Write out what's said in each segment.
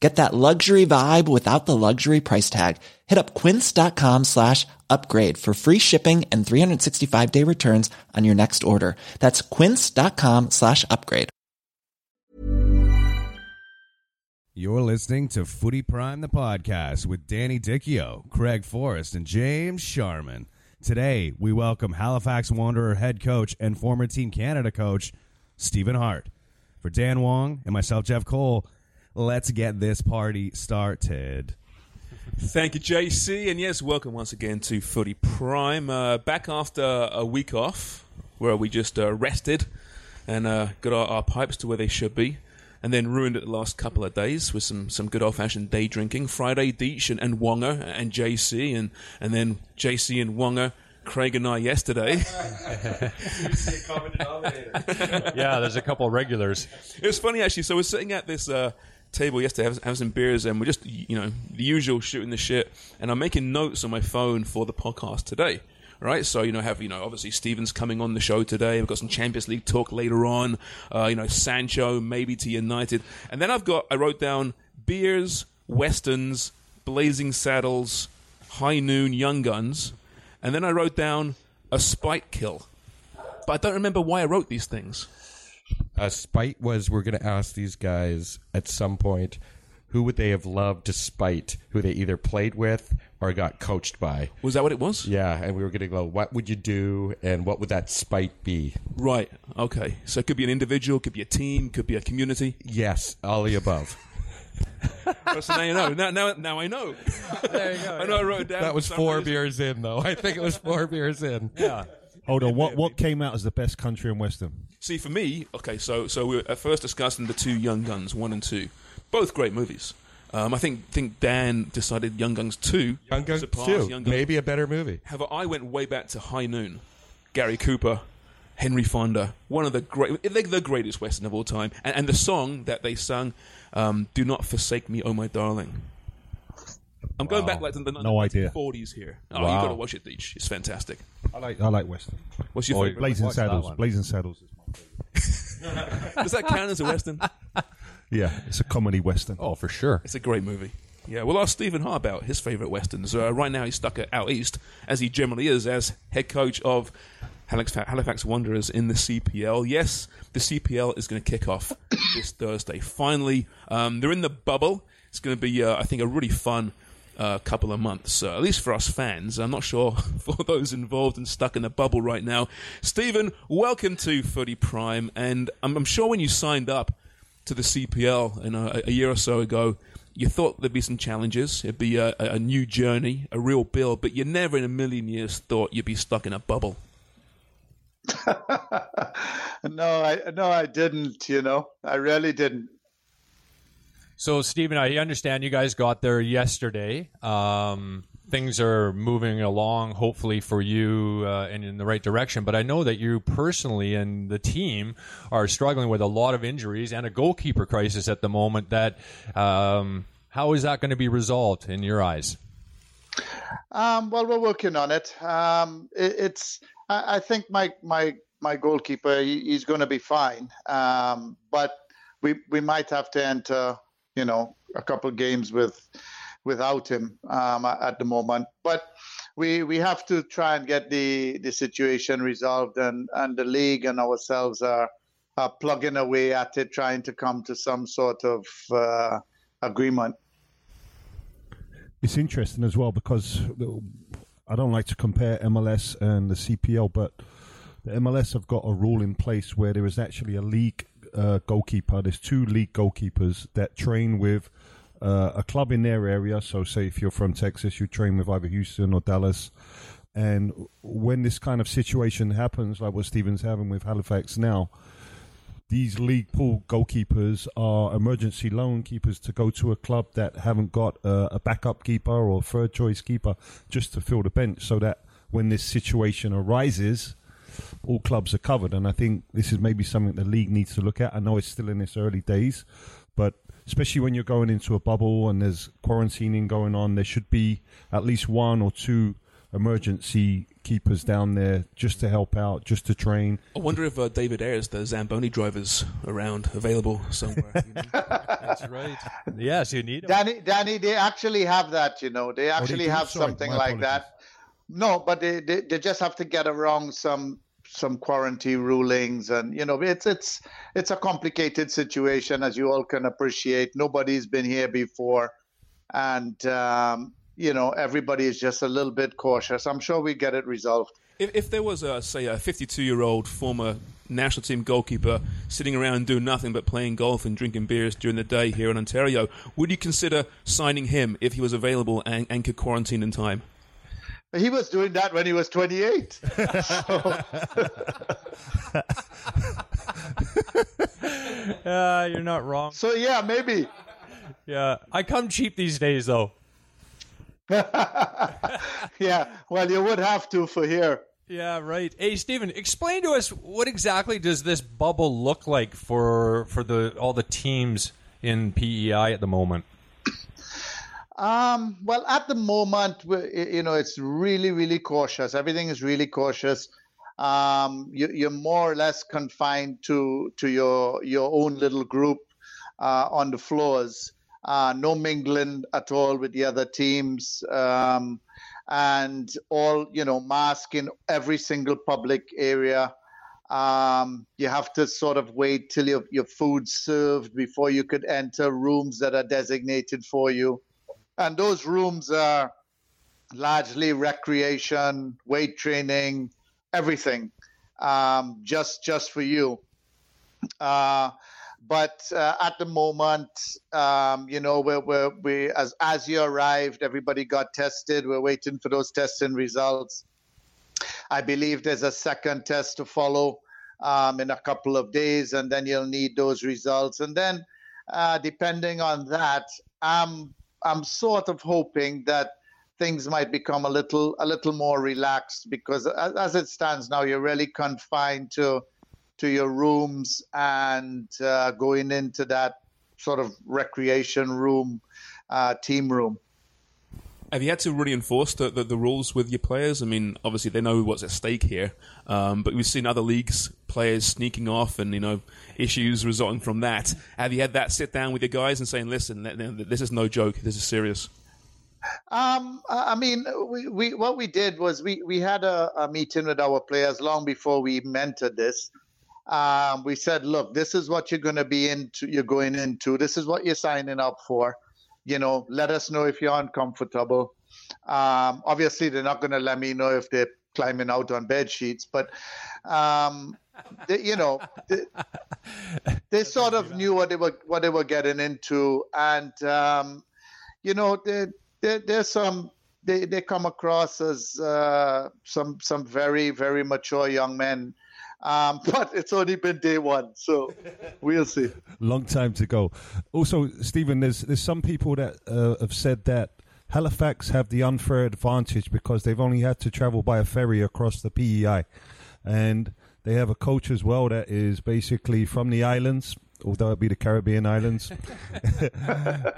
Get that luxury vibe without the luxury price tag. Hit up quince.com slash upgrade for free shipping and 365 day returns on your next order. That's quince.com slash upgrade. You're listening to Footy Prime, the podcast with Danny Dichio, Craig Forrest, and James Sharman. Today, we welcome Halifax Wanderer head coach and former Team Canada coach, Stephen Hart. For Dan Wong and myself, Jeff Cole, let's get this party started. Thank you, JC, and yes, welcome once again to Footy Prime. Uh, back after a week off, where we just uh, rested and uh, got our, our pipes to where they should be, and then ruined it the last couple of days with some, some good old fashioned day drinking. Friday, Deech and, and Wonga and JC, and, and then JC and Wonga, Craig and I yesterday. yeah, there's a couple of regulars. It was funny actually. So we're sitting at this uh, table yesterday, having, having some beers, and we're just you know the usual shooting the shit. And I'm making notes on my phone for the podcast today. Right, so you know, have you know, obviously Stevens coming on the show today. We've got some Champions League talk later on. Uh, you know, Sancho maybe to United, and then I've got I wrote down beers, westerns, blazing saddles, high noon, young guns, and then I wrote down a spite kill. But I don't remember why I wrote these things. Uh, spite was we're going to ask these guys at some point who would they have loved to spite, who they either played with or got coached by. Was that what it was? Yeah, and we were going to go, what would you do, and what would that spite be? Right. Okay. So it could be an individual, could be a team, could be a community. Yes, all the above. so now you know. Now, now, now I know. There you go. I know I wrote it down. That was four reason. beers in, though. I think it was four beers in. Yeah. Hold on, what what came out as the best country in Western? See, for me, okay, so so we were at first discussing the two Young Guns, one and two, both great movies. Um, I think think Dan decided Young Guns two, Young Guns surpassed 2, Young Guns. maybe a better movie. However, I went way back to High Noon, Gary Cooper, Henry Fonda, one of the great, they're the greatest western of all time, and, and the song that they sung, um, "Do Not Forsake Me, Oh My Darling." I'm going back like to the No idea. 40s here. Oh, Wow. you got to watch it, Deech. It's fantastic. I like I like Western. What's your Oh, favorite? Blazing Saddles. Blazing Saddles is my favorite. Does that count as a western? Yeah, it's a comedy Western. Oh, for sure. It's a great movie. Yeah, we'll ask Stephen Hart about his favourite westerns. Uh, right now, he's stuck at out east, as he generally is, as head coach of Halifax, Halifax Wanderers in the CPL. Yes, the CPL is going to kick off this Thursday. Finally, um, they're in the bubble. It's going to be, uh, I think, a really fun uh, couple of months, uh, at least for us fans. I'm not sure for those involved and stuck in the bubble right now. Stephen, welcome to Footy Prime, and I'm, I'm sure when you signed up to the CPL know, a, a year or so ago, you thought there'd be some challenges. It'd be a, a a new journey, a real build, but you never in a million years thought you'd be stuck in a bubble. no, I no, I didn't. You know, I really didn't. So, Stephen, I understand you guys got there yesterday. Um, things are moving along, hopefully for you, uh, and in the right direction. But I know that you personally and the team are struggling with a lot of injuries and a goalkeeper crisis at the moment. That um, how is that going to be resolved in your eyes? Um, well, we're working on it. Um, it it's. I, I think my my my goalkeeper, he's going to be fine. Um, but we we might have to enter, you know, a couple games with without him um, at the moment. But we we have to try and get the the situation resolved, and and the league and ourselves are are plugging away at it, trying to come to some sort of uh, agreement. It's interesting as well because I don't like to compare MLS and the CPL, but the MLS have got a rule in place where there is actually a league uh, goalkeeper. There's two league goalkeepers that train with uh, a club in their area. So, say if you're from Texas, you train with either Houston or Dallas. And when this kind of situation happens, like what Stephen's having with Halifax now, these league pool goalkeepers are emergency loan keepers to go to a club that haven't got a, a backup keeper or third choice keeper just to fill the bench so that when this situation arises, all clubs are covered. And I think this is maybe something the league needs to look at. I know it's still in its early days, but especially when you're going into a bubble and there's quarantining going on, there should be at least one or two emergency keepers down there just to help out, just to train. I wonder if uh, David Ayres, the Zamboni drivers, around available somewhere. You know? That's right. Yes, you need 'em. Danny, Danny, they actually have that. You know, they actually do? have Sorry, something like apologies. that. No, but they, they they just have to get around some some quarantine rulings, and you know, it's it's it's a complicated situation, as you all can appreciate. Nobody's been here before, and um, you know, everybody is just a little bit cautious. I'm sure we get it resolved. If, if there was, a, say, a 52 year old former national team goalkeeper sitting around doing nothing but playing golf and drinking beers during the day here in Ontario, would you consider signing him if he was available and, and could quarantine in time? He was doing that when he was 28. Uh, you're not wrong. so yeah, maybe. Yeah, I come cheap these days, though. Yeah, well, you would have to for here. Yeah, right. Hey, Stephen, explain to us what exactly does this bubble look like for for the all the teams in PEI at the moment? Um, well, at the moment, you know, it's really, really cautious. Everything is really cautious. Um, you, you're more or less confined to to your your own little group uh, on the floors. Uh, no mingling at all with the other teams, um, and all you know, mask in every single public area. Um, you have to sort of wait till your your food's served before you could enter rooms that are designated for you and those rooms are largely recreation, weight training, everything, um, just just for you. Uh, but uh, at the moment, um, you know, we're, we're, we as as you arrived, everybody got tested. We're waiting for those testing results. I believe there's a second test to follow um, in a couple of days, and then you'll need those results. And then, uh, depending on that, I'm I'm sort of hoping that things might become a little a little more relaxed because as, as it stands now, you're really confined to to your rooms and uh, going into that sort of recreation room, uh, team room. Have you had to really enforce the, the, the rules with your players? I mean, obviously they know what's at stake here, um, but we've seen other leagues players sneaking off and you know issues resulting from that. Have you had that sit down with your guys and saying, "Listen, th- th- this is no joke. This is serious." Um, I I mean, we, we what we did was we, we had a, a meeting with our players long before we mentored this. Um, we said, look, this is what you're going to be into. You're going into. This is what you're signing up for. You know, let us know if you're uncomfortable. Um, obviously, they're not going to let me know if they're climbing out on bed sheets, but um, they, you know, they, they sort of knew what they were what they were getting into, and um, you know, there, there, there's some they, they come across as uh, some some very very mature young men, um, but it's only been day one, so we'll see. Long time to go. Also, Stephen, there's there's some people that uh, have said that Halifax have the unfair advantage because they've only had to travel by a ferry across the PEI, and they have a coach as well that is basically from the islands, although it be the Caribbean islands.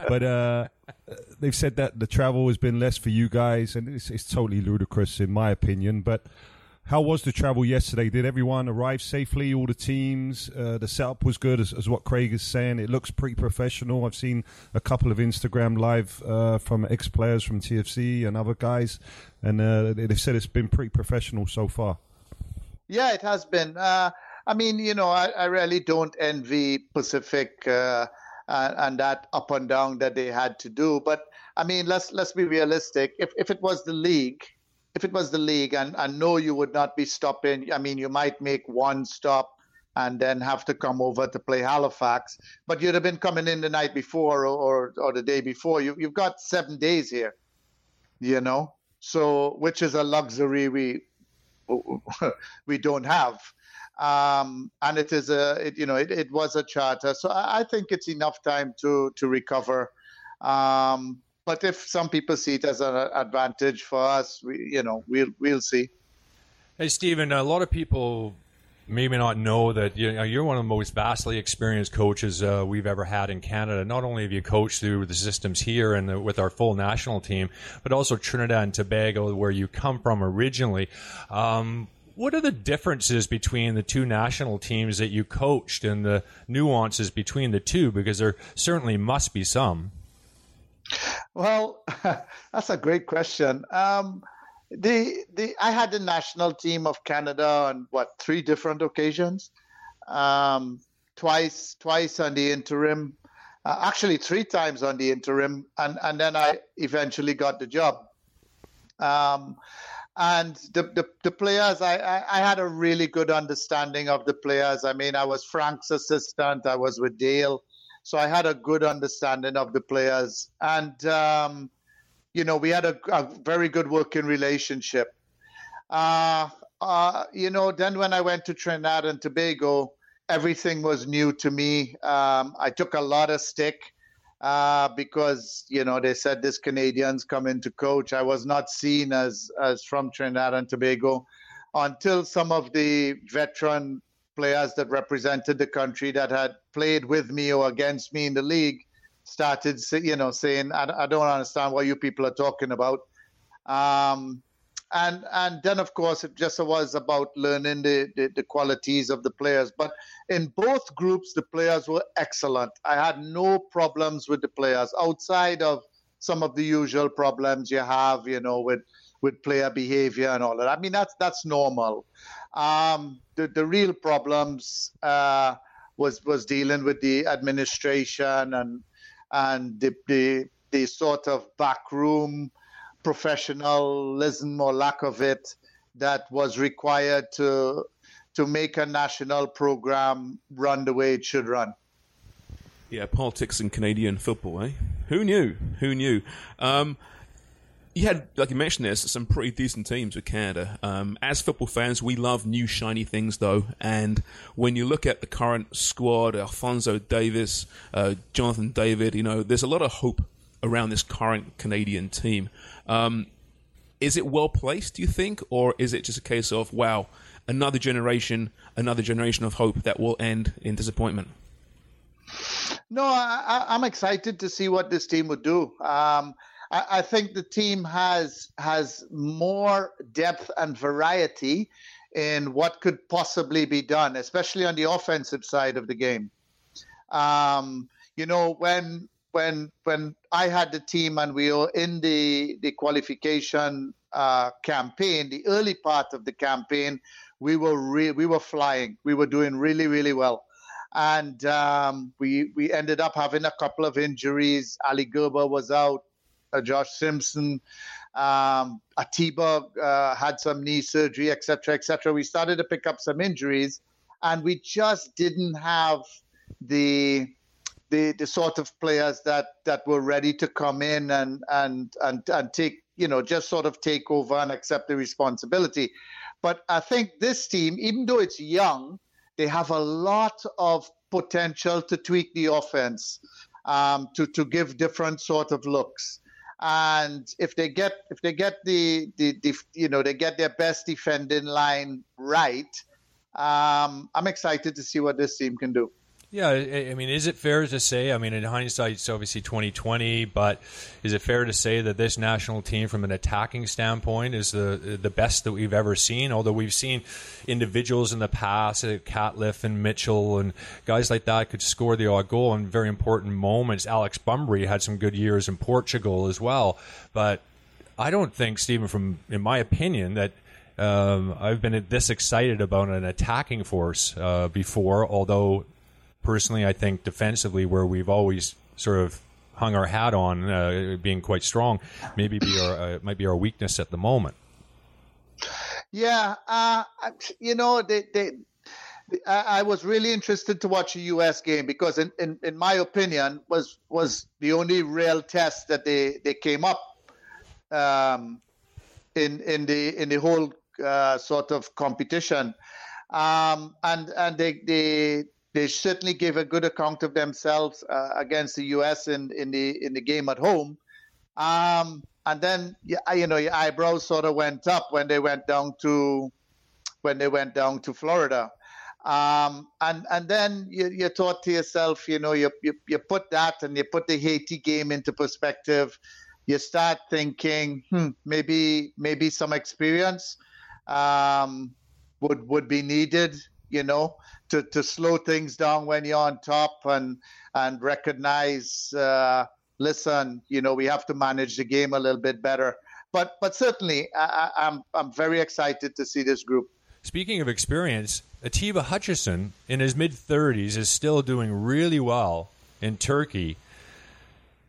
but uh, they've said that the travel has been less for you guys, and it's, it's totally ludicrous in my opinion. But how was the travel yesterday? Did everyone arrive safely? All the teams, uh, the setup was good, as, as what Craig is saying. It looks pretty professional. I've seen a couple of Instagram live uh, from ex players from TFC and other guys, and uh, they've said it's been pretty professional so far. Yeah, it has been. Uh, I mean, you know, I, I really don't envy Pacific uh, and, and that up and down that they had to do. But I mean, let's let's be realistic. If if it was the league, if it was the league, and I know you would not be stopping. I mean, you might make one stop and then have to come over to play Halifax, but you'd have been coming in the night before or or, or the day before. You, you've got seven days here, you know. So, which is a luxury we we don't have. Um, and it is a, it, you know, it, it was a charter, so I, I think it's enough time to to recover. Um, but if some people see it as an advantage for us, we, you know, we'll we'll see. Hey, Stephen, a lot of people maybe not know that you know, you're one of the most vastly experienced coaches uh, we've ever had in Canada. Not only have you coached through the systems here and the, with our full national team, but also Trinidad and Tobago, where you come from originally. Um, what are the differences between the two national teams that you coached and the nuances between the two? Because there certainly must be some. Well, that's a great question. Um, the the I had the national team of Canada on what three different occasions, um, twice twice on the interim, uh, actually three times on the interim, and and then I eventually got the job. Um, and the, the, the players, I, I, I had a really good understanding of the players. I mean, I was Frank's assistant. I was with Dale, so I had a good understanding of the players. And um, you know, we had a, a very good working relationship. Uh, uh, you know, then when I went to Trinidad and Tobago, everything was new to me. Um, I took a lot of stick uh, because you know they said this Canadians come into coach. I was not seen as as from Trinidad and Tobago until some of the veteran players that represented the country that had played with me or against me in the league started, you know, saying, I, I don't understand what you people are talking about. Um, and and then of course it just was about learning the, the, the, qualities of the players. But in both groups the players were excellent. I had no problems with the players. Outside of some of the usual problems you have you know with with player behavior and all that. I mean that's that's normal. Um, the, the real problems uh, was was dealing with the administration and and the, the, the sort of backroom professionalism or lack of it that was required to to make a national program run the way it should run. Yeah, politics in Canadian football, eh? Who knew? Who knew? Um, you had, like you mentioned, there's some pretty decent teams with Canada. Um, as football fans, we love new shiny things, though. And when you look at the current squad, Alphonso Davies, uh, Jonathan David, you know, there's a lot of hope around this current Canadian team. Um, is it well placed, do you think, or is it just a case of wow, another generation, another generation of hope that will end in disappointment? No, I, am excited to see what this team would do. Um, I, think the team has has more depth and variety in what could possibly be done, especially on the offensive side of the game. Um, you know, when when when I had the team and we were in the the qualification uh, campaign, the early part of the campaign, we were re- we were flying. We were doing really really well, and um, we we ended up having a couple of injuries. Ali Gerba was out uh, Josh Simpson. Um, Atiba uh, had some knee surgery, etc., etc. We started to pick up some injuries, and we just didn't have the the the sort of players that that were ready to come in and and and and take you know just sort of take over and accept the responsibility. But I think this team, even though it's young, they have a lot of potential to tweak the offense, um, to to give different sort of looks and if they get if they get the, the, the you know they get their best defending line right, um, I'm excited to see what this team can do. Yeah, I mean, is it fair to say? I mean, in hindsight, it's obviously 2020, but is it fair to say that this national team, from an attacking standpoint, is the the best that we've ever seen? Although we've seen individuals in the past, uh, Catliff and Mitchell and guys like that, could score the odd goal in very important moments. Alex Bunbury had some good years in Portugal as well, but I don't think, Stephen, from in my opinion, that um, I've been this excited about an attacking force uh, before, although personally, I think defensively, where we've always sort of hung our hat on uh, being quite strong, maybe be our uh, might be our weakness at the moment. Yeah, uh, you know, they, they, I, was really interested to watch a U.S. game because, in, in, in my opinion, was was the only real test that they, they came up um, in in the in the whole uh, sort of competition, um, and and they they they certainly gave a good account of themselves uh, against the U.S. in in the in the game at home. Um, and then you know your eyebrows sort of went up when they went down to when they went down to Florida. Um, and and then you, you thought to yourself, you know, you, you you put that and you put the Haiti game into perspective. You start thinking, hmm, maybe maybe some experience um, would would be needed, you know, to, to slow things down when you're on top and and recognize uh, listen, you know, we have to manage the game a little bit better. But but certainly, I, I'm I'm very excited to see this group. Speaking of experience, Atiba Hutchinson in his mid 30s is still doing really well in Turkey.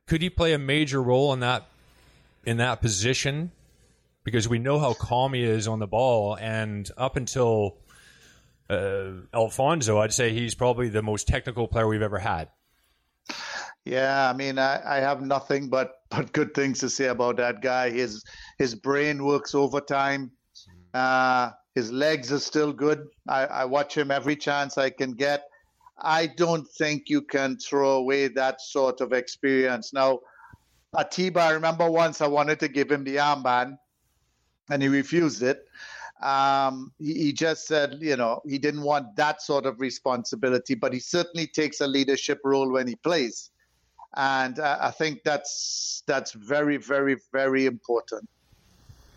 Could he play a major role in that in that position? Because we know how calm he is on the ball, and up until uh, Alphonso, I'd say he's probably the most technical player we've ever had. Yeah, I mean, I, I have nothing but but good things to say about that guy. His his brain works overtime. Uh, his legs are still good. I, I watch him every chance I can get. I don't think you can throw away that sort of experience. Now, Atiba, I remember once I wanted to give him the armband, and he refused it. Um, he, he, just said, you know, he didn't want that sort of responsibility, but he certainly takes a leadership role when he plays and uh, I think that's that's very, very, very important.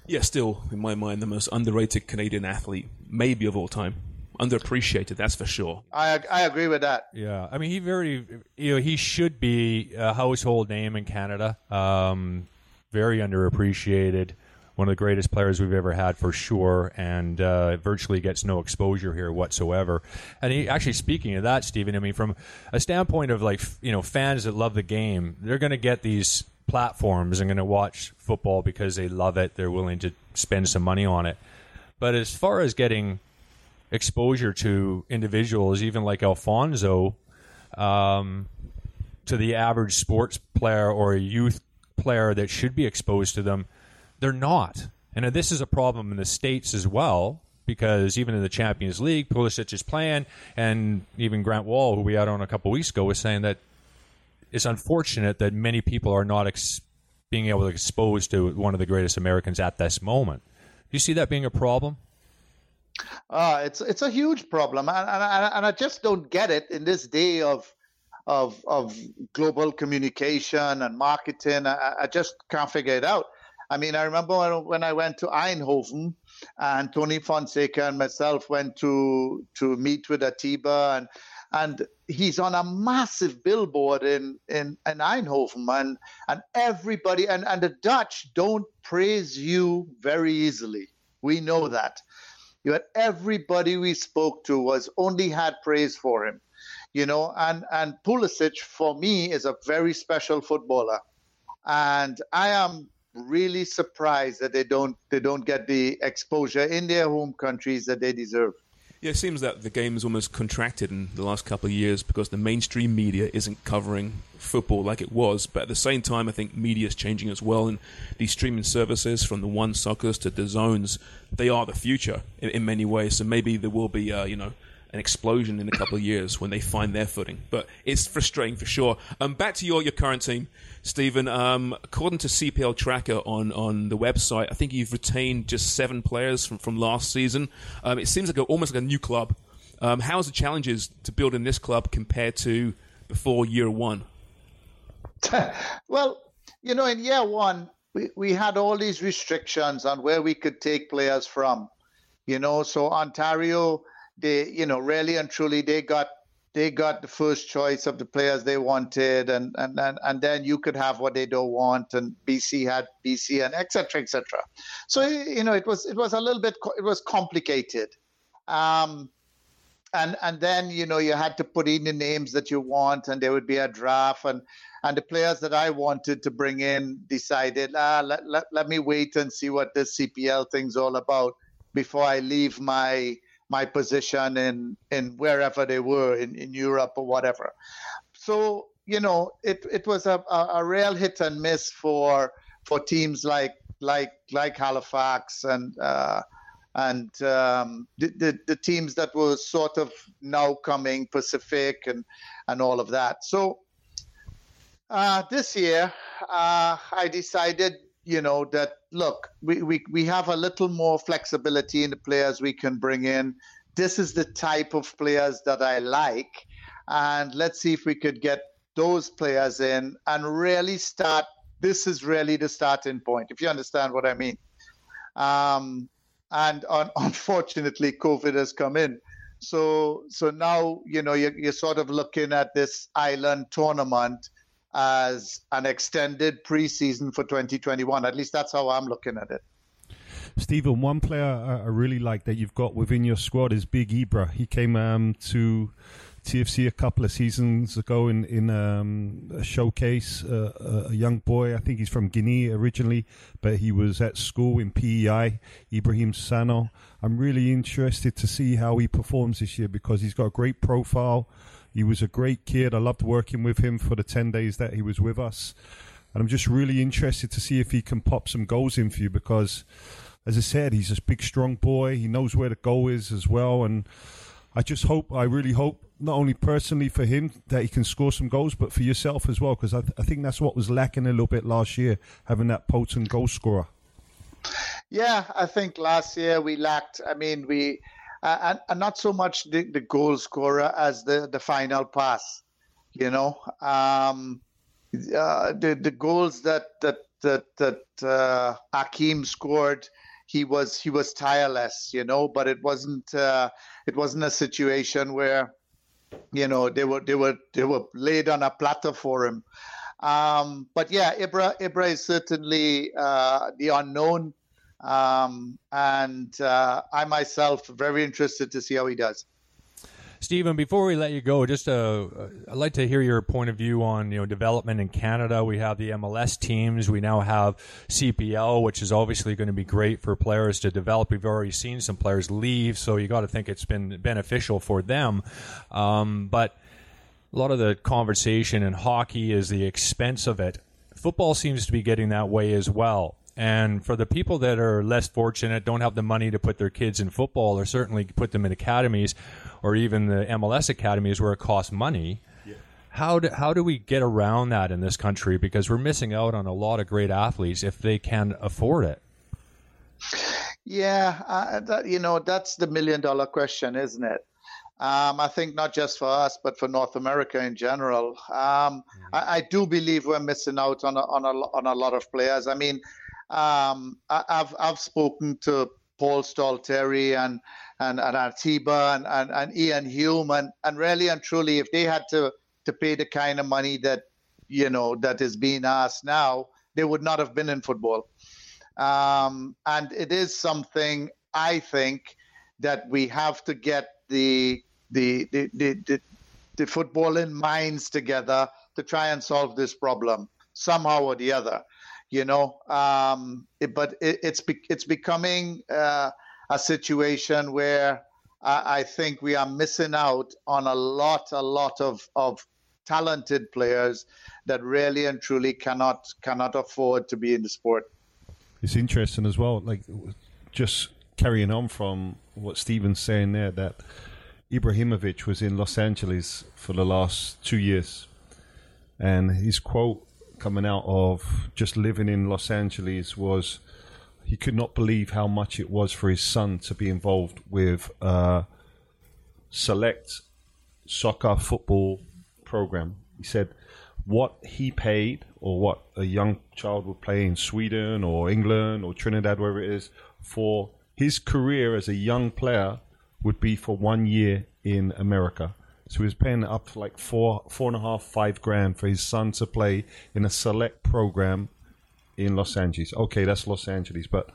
Yeah, still in my mind, the most underrated Canadian athlete, maybe of all time. Underappreciated, that's for sure. I I agree with that. Yeah, I mean, he very, you know, he should be a household name in Canada. Um, very underappreciated one of the greatest players we've ever had for sure, and uh, virtually gets no exposure here whatsoever. And he, actually, speaking of that, Stephen, I mean, from a standpoint of like you know fans that love the game, they're going to get these platforms and going to watch football because they love it. They're willing to spend some money on it. But as far as getting exposure to individuals, even like Alphonso, um, to the average sports player or a youth player that should be exposed to them they're not. And this is a problem in the States as well, because even in the Champions League, Pulisic is playing, and even Grant Wahl, who we had on a couple weeks ago, was saying that it's unfortunate that many people are not ex- being able to expose to one of the greatest Americans at this moment. Do you see that being a problem? Uh, it's it's a huge problem, and, and, and I just don't get it in this day of of of global communication and marketing. I, I just can't figure it out. I mean, I remember when, I went to Eindhoven and Tony Fonseca and myself went to to meet with Atiba and and he's on a massive billboard in, in, in Eindhoven and, and everybody and, and the Dutch don't praise you very easily. We know that. You had everybody we spoke to was only had praise for him. You know, and, and Pulisic for me is a very special footballer. And I am really surprised that they don't they don't get the exposure in their home countries that they deserve. Yeah, it seems that the game has almost contracted in the last couple of years because the mainstream media isn't covering football like it was. But at the same time, I think media is changing as well, and these streaming services, from the One Soccers to the Zones, they are the future in, in many ways. So maybe there will be, uh, you know, an explosion in a couple of years when they find their footing. But it's frustrating for sure. Um, back to your, your current team, Stephen. Um, according to CPL Tracker on, on the website, I think you've retained just seven players from, from last season. Um, it seems like a, almost like a new club. Um, how's the challenges to build in this club compared to before year one? well, you know, in year one, we, we had all these restrictions on where we could take players from. You know, so Ontario they, you know, really and truly, they got they got the first choice of the players they wanted, and and and, and then you could have what they don't want, and BC had BC, and etc. etc. So you know, it was it was a little bit it was complicated. Um, and and then you know you had to put in the names that you want, and there would be a draft, and and the players that I wanted to bring in decided, ah, let, let, let me wait and see what this CPL thing's all about before I leave my my position in in wherever they were in, in Europe or whatever. So you know, it it was a, a, a real hit and miss for for teams like like like Halifax and uh, and um, the, the, the teams that were sort of now coming Pacific and and all of that. So uh, this year, uh, I decided, you know, that look, we, we we have a little more flexibility in the players we can bring in. This is the type of players that I like, and let's see if we could get those players in and really start. This is really the starting point, if you understand what I mean. Um, and un- unfortunately, COVID has come in. So, so now you know you're, you're sort of looking at this island tournament as an extended preseason for 2021. At least that's how I'm looking at it. Stephen, one player I really like that you've got within your squad is Big Ibra. He came um, to TFC a couple of seasons ago in in um, a showcase. Uh, a young boy, I think he's from Guinea originally, but he was at school in PEI. Ibrahim Sano. I'm really interested to see how he performs this year because he's got a great profile. He was a great kid. I loved working with him for the ten days that he was with us, and I'm just really interested to see if he can pop some goals in for you because, as I said, he's a big, strong boy. He knows where the goal is as well, and I just hope, I really hope not only personally for him that he can score some goals, but for yourself as well, because I, th- I think that's what was lacking a little bit last year, having that potent goal scorer. Yeah, I think last year we lacked. I mean, we and, and, not so much the, the, goal scorer as the the final pass. You know, um, uh, the the goals that that that that uh, Akeem scored he was he was tireless, you know. But it wasn't uh, it wasn't a situation where you know they were they were they were laid on a platter for him. Um, but yeah, Ibra Ibra is certainly uh, the unknown, um, and uh, I myself very interested to see how he does. Stephen, before we let you go, just uh, I'd like to hear your point of view on you know development in Canada. We have the MLS teams. We now have CPL, which is obviously going to be great for players to develop. We've already seen some players leave, so you got to think it's been beneficial for them. Um, but a lot of the conversation in hockey is the expense of it. Football seems to be getting that way as well. And for the people that are less fortunate, don't have the money to put their kids in football or certainly put them in academies, or even the MLS academies where it costs money. Yeah. How do, how do we get around that in this country? Because we're missing out on a lot of great athletes if they can afford it. Yeah, uh, that, you know that's the million dollar question, isn't it? Um, I think not just for us, but for North America in general. Um, mm-hmm. I, I, do believe we're missing out on a, on a, on a lot of players. I mean, um, I, have I've spoken to Paul Stalteri and and, and Atiba and, and, and Iain Hume and, and really and truly if they had to, to pay the kind of money that you know that is being asked now, they would not have been in football. Um, and it is something I think that we have to get the the the, the, the, the footballing minds together to try and solve this problem somehow or the other you know. Um, it, but it, it's be, it's becoming uh, a situation where I, I, think we are missing out on a lot, a lot of of talented players that really and truly cannot cannot afford to be in the sport. It's interesting as well, like just carrying on from what Stephen's saying there that. Ibrahimovic was in Los Angeles for the last two years, and his quote coming out of just living in Los Angeles was he could not believe how much it was for his son to be involved with a select soccer football program. He said what he paid or what a young child would play in Sweden or England or Trinidad, wherever it is, for his career as a young player would be for one year in America. So he was paying up to like four, four and a half, five grand for his son to play in a select program in Los Angeles. Okay, that's Los Angeles, but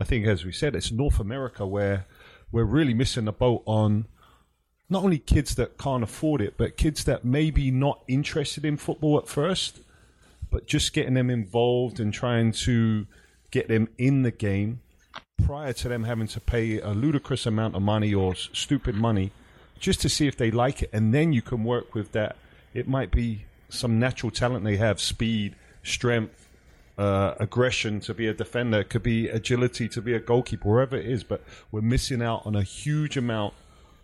I think, as we said, it's North America where we're really missing the boat on not only kids that can't afford it, but kids that maybe not interested in football at first, but just getting them involved and trying to get them in the game prior to them having to pay a ludicrous amount of money or stupid money just to see if they like it. And then you can work with that. It might be some natural talent they have speed, strength, uh, aggression to be a defender. It could be agility to be a goalkeeper, wherever it is. But we're missing out on a huge amount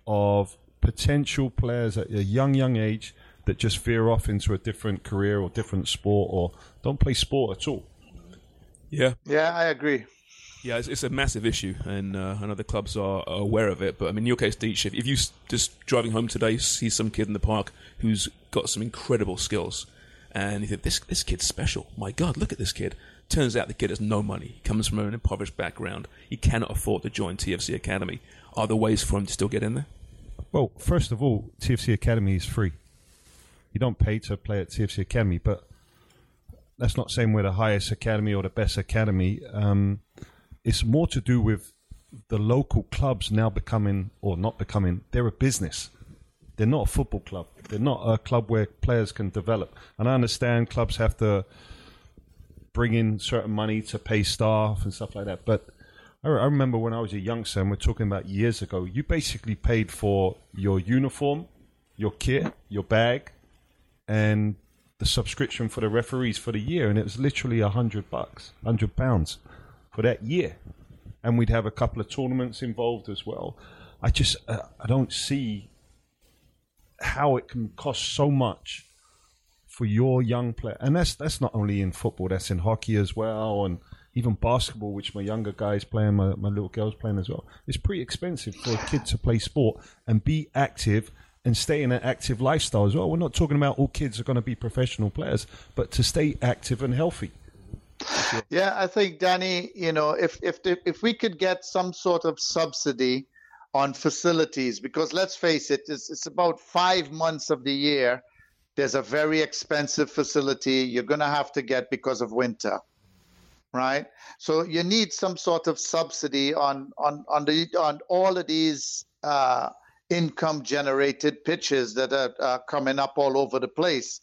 of potential players at a young, young age that just veer off into a different career or different sport or don't play sport at all. Yeah, Yeah, I agree. Yeah, it's, it's a massive issue, and uh, I know the clubs are, are aware of it. But I mean, in your case, Deech, if, if you just driving home today see some kid in the park who's got some incredible skills, and you think this this kid's special. My God, look at this kid. Turns out the kid has no money. He comes from an impoverished background. He cannot afford to join TFC Academy. Are there ways for him to still get in there? Well, first of all, TFC Academy is free. You don't pay to play at TFC Academy, but that's not saying we're the highest academy or the best academy. Um, it's more to do with the local clubs now becoming, or not becoming, they're a business. They're not a football club. They're not a club where players can develop. And I understand clubs have to bring in certain money to pay staff and stuff like that. But I, I remember when I was a youngster, and we're talking about years ago, you basically paid for your uniform, your kit, your bag, and the subscription for the referees for the year, and it was literally a hundred bucks, hundred pounds for that year. And we'd have a couple of tournaments involved as well. I just uh, I don't see how it can cost so much for your young player, and that's that's not only in football, that's in hockey as well, and even basketball, which my younger guys playing, my, my little girls playing as well. It's pretty expensive for a kid to play sport and be active and stay in an active lifestyle as well. We're not talking about all kids are going to be professional players, but to stay active and healthy. Yeah, I think Danny, you know, if if if we could get some sort of subsidy on facilities, because let's face it, it's, it's about five months of the year. There's a very expensive facility you're going to have to get because of winter, right? So you need some sort of subsidy on on on the on all of these uh, income generated pitches that are uh, coming up all over the place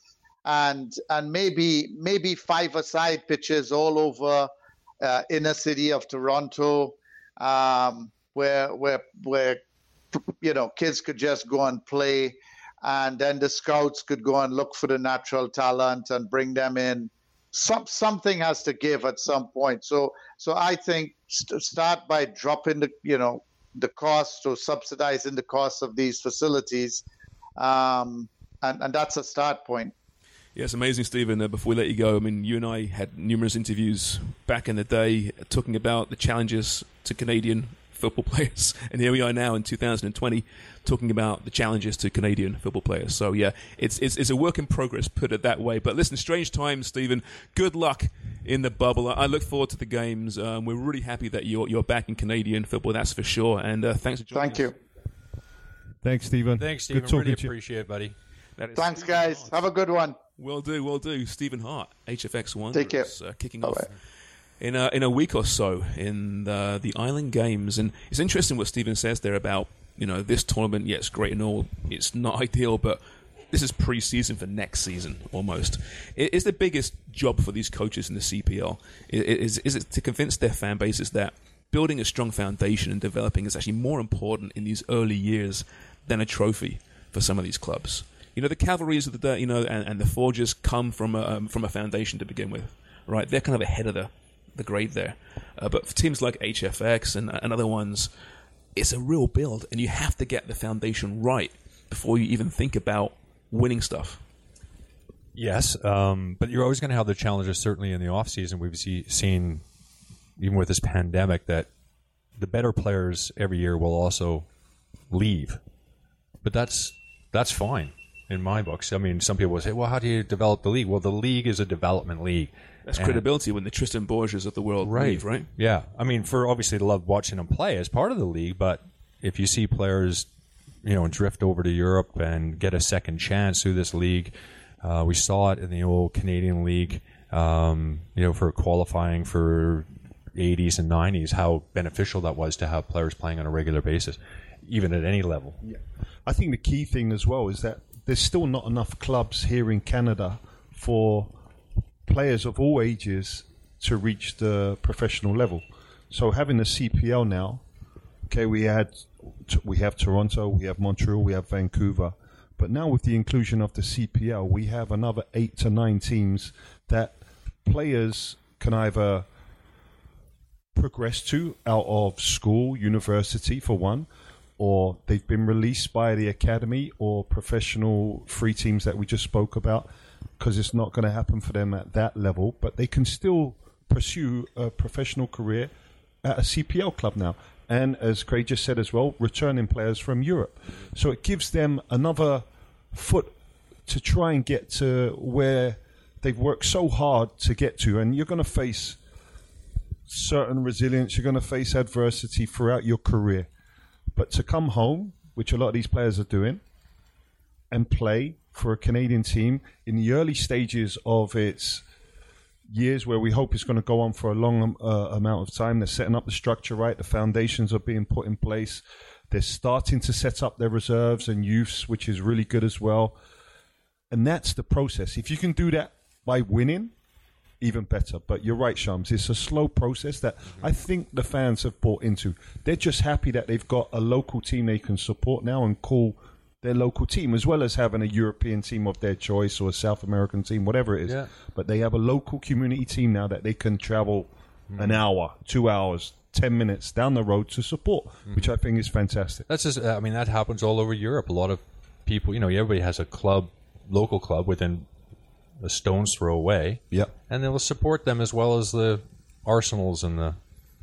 and and maybe maybe five aside pitches all over uh, inner city of Toronto, um, where where where you know kids could just go and play, and then the scouts could go and look for the natural talent and bring them in. Some something has to give at some point. So so I think st- start by dropping the you know the cost or subsidizing the cost of these facilities, um, and and that's a start point. Yeah, it's amazing, Stephen. Uh, before we let you go, I mean, you and I had numerous interviews back in the day talking about the challenges to Canadian football players, and here we are now in 2020 talking about the challenges to Canadian football players. So yeah, it's it's, it's a work in progress, put it that way. But listen, strange times, Stephen. Good luck in the bubble. I look forward to the games. Um, we're really happy that you're you're back in Canadian football. That's for sure. And uh, thanks for joining. Thank us. you. Thanks, Stephen. Thanks, Stephen. Good talking Really to you. appreciate it, buddy. That is Thanks, guys. Hart. Have a good one. Will do, will do. Stephen Hart, HFX One. Take care. Uh, kicking Bye-bye. off in a, in a week or so in the, the Island Games. And it's interesting what Stephen says there about, you know, this tournament, yeah, it's great and all. It's not ideal, but this is pre-season for next season almost. I- Is the biggest job for these coaches in the CPL I- is is it to convince their fan bases that building a strong foundation and developing is actually more important in these early years than a trophy for some of these clubs. You know, the cavalries of the you know, and, and the Forges come from a, um, from a foundation to begin with, right? They're kind of ahead of the the grade there. Uh, but for teams like HFX and, and other ones, it's a real build, and you have to get the foundation right before you even think about winning stuff. Yes, um, but you're always going to have the challenges. Certainly in the off season, we've see, seen even with this pandemic that the better players every year will also leave, but that's that's fine in my books. I mean, some people will say, "Well, how do you develop the league?" Well, the league is a development league. That's And- credibility when the Tristan Borges of the world leave, right? Yeah, I mean, for obviously to love watching them play as part of the league, but if you see players, you know, drift over to Europe and get a second chance through this league, uh, we saw it in the old Canadian league. Um, you know, for qualifying for 80s and 90s, how beneficial that was to have players playing on a regular basis, even at any level. Yeah. I think the key thing as well is that there's still not enough clubs here in Canada for players of all ages to reach the professional level. So having the CPL now, okay, we had we have Toronto, we have Montreal, we have Vancouver, but now with the inclusion of the CPL, we have another eight to nine teams that players can either progress to out of school, university for one, or they've been released by the academy or professional free teams that we just spoke about because it's not going to happen for them at that level, but they can still pursue a professional career at a CPL club now. And as Craig just said as well, returning players from Europe. So it gives them another foot to try and get to where they've worked so hard to get to. And you're going to face certain resilience, you're going to face adversity throughout your career. But to come home, which a lot of these players are doing, and play for a Canadian team in the early stages of its years where we hope it's going to go on for a long uh, amount of time. They're setting up the structure right, the foundations are being put in place. They're starting to set up their reserves and youths, which is really good as well. And that's the process. If you can do that by winning, even better. But you're right, Shams. It's a slow process that mm-hmm. I think the fans have bought into. They're just happy that they've got a local team they can support now and call their local team, as well as having a European team of their choice or a South American team, whatever it is. Yeah. But they have a local community team now that they can travel mm-hmm. an hour, two hours, ten minutes down the road to support, mm-hmm. which I think is fantastic. That's just, I mean, that happens all over Europe. A lot of people, you know, everybody has a club, local club within a stone's throw away. Yeah. And they will support them as well as the Arsenals and the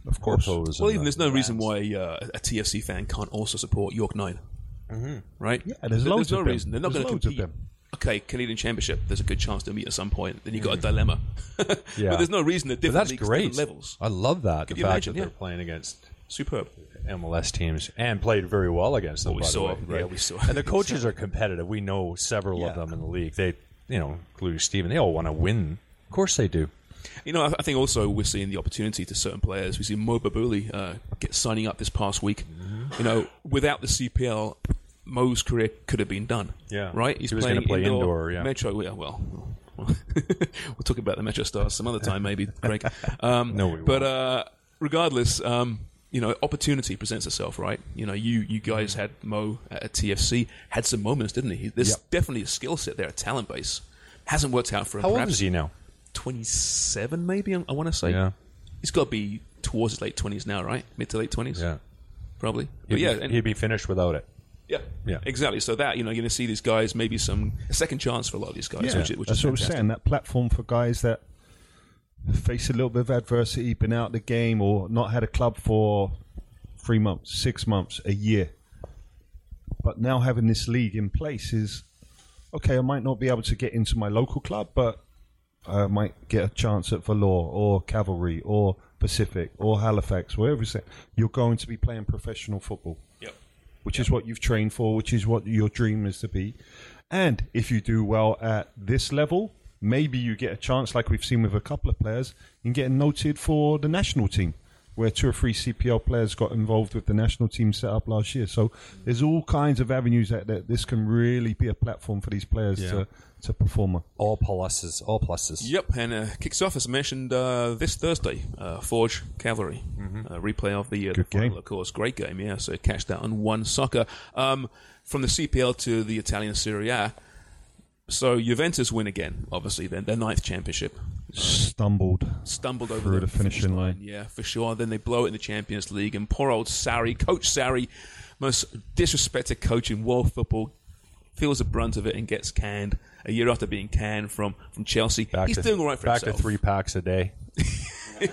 Of course. Well, even the there's no reason why uh, a TFC fan can't also support York Nine. Mm-hmm. Right? Yeah, there's There- loads no of them. reason. They're not going to compete. them. Okay, Canadian Championship. There's a good chance they'll meet at some point. Then you have got a dilemma. Yeah. but there's no reason that But different that's leagues, great. different levels. I love that. Could the you fact imagine? that they're Yeah. playing against Superb. MLS teams and played very well against them. Well, we by saw the it. way, Yeah, we saw it. And the coaches are competitive. We know several of them in the league. They, you know, including Stephen, they all want to win. Of course they do. You know, I, I think also we're seeing the opportunity to certain players. We see Mo Babouli uh, get signing up this past week. Mm-hmm. You know, without the CPL, Mo's career could have been done. Yeah. right. He's He was playing play indoor, yeah. Metro. Yeah, well, we'll talk about the Metro Stars some other time, maybe, Greg. Um, No, we But won't. uh, regardless, um, you know, opportunity presents itself, right? You know, you you guys mm. had Mo at TFC, had some moments, didn't he? There's Yep. definitely a skill set there, a talent base. Hasn't worked out for him. How old perhaps. is he now? 27 maybe I want to say Yeah. he's got to be towards his late 20s now right mid to late 20s Yeah. probably but He'd, yeah be, and- he'd be finished without it. yeah Yeah. exactly so that you know you're going to see these guys maybe some a second chance for a lot of these guys Yeah, which, is- which that's is what I'm saying. That platform for guys that face a little bit of adversity, been out of the game, or not had a club for three months, six months, a year. But now having this league in place is okay. I might not be able to get into my local club, but I might get a chance at Valor or Cavalry or Pacific or Halifax, wherever it's at. You're going to be playing professional football yep which is what you've trained for, which is what your dream is to be. And if you do well at this level, maybe you get a chance, like we've seen with a couple of players, in getting noted for the national team, where two or three CPL players got involved with the national team set up last year. So there's all kinds of avenues that, that this can really be a platform for these players Yeah. to, to perform. All pluses. All pluses. Yep, and uh, kicks off as I mentioned uh, this Thursday. Uh, Forge Cavalry, uh, replay of the, uh, the Good final, game. of course. Great game, yeah. So catch that on OneSoccer. Um, from the CPL to the Italian Serie A. So Juventus win again, obviously. Then their ninth championship. Stumbled. stumbled over the, the finishing line. Yeah, for sure. Then they blow it in the Champions League, and poor old Sarri, Coach Sarri, most disrespected coach in world football, feels the brunt of it and gets canned a year after being canned from from Chelsea. Back He's to, doing all right for back himself. Back to three packs a day.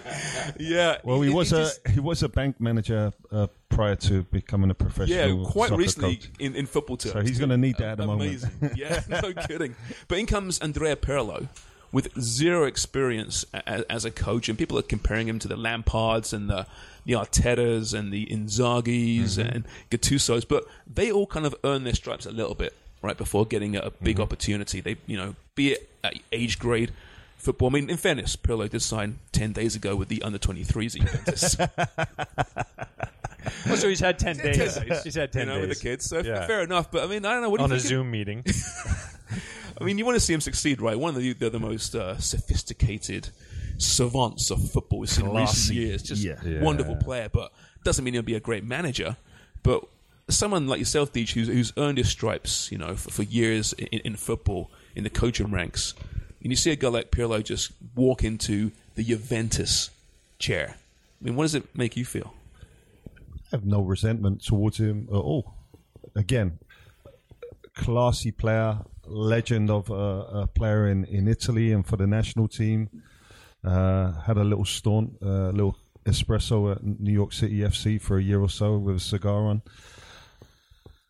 Yeah. Well, he, was just- a he was a bank manager uh, prior to becoming a professional. Yeah, quite recently coach. in, in football terms. So he's gonna need that at the moment. Amazing. yeah, no kidding. But in comes Andrea Pirlo with zero experience as, as a coach, and people are comparing him to the Lampards and the the Artetas and the Inzaghi's Mm-hmm. and Gattuso's, but they all kind of earn their stripes a little bit right before getting a, big Mm-hmm. opportunity. They, you know, be it age grade. Football. I mean, in fairness, Pirlo did sign ten days ago with the under twenty threes at Juventus. Oh, so he's had 10 days. days. He's had 10 you know, days. with the kids. So Yeah. fair enough. But I mean, I don't know. What do On you a think? Zoom meeting. I mean, you want to see him succeed, right? One of the they're the most uh, sophisticated savants of football we've seen in recent Classy. years. Just Yeah. wonderful player, but doesn't mean he'll be a great manager. But someone like yourself, Deech, who's, who's earned his stripes, you know, for, for years in, in football, in the coaching ranks, and you see a guy like Pirlo just walk into the Juventus chair. I mean, what does it make you feel? I have no resentment towards him at all. Again, classy player, legend of uh, a player in, in Italy and for the national team. Uh, had a little staunt, a little espresso at New York City FC for a year or so with a cigar on.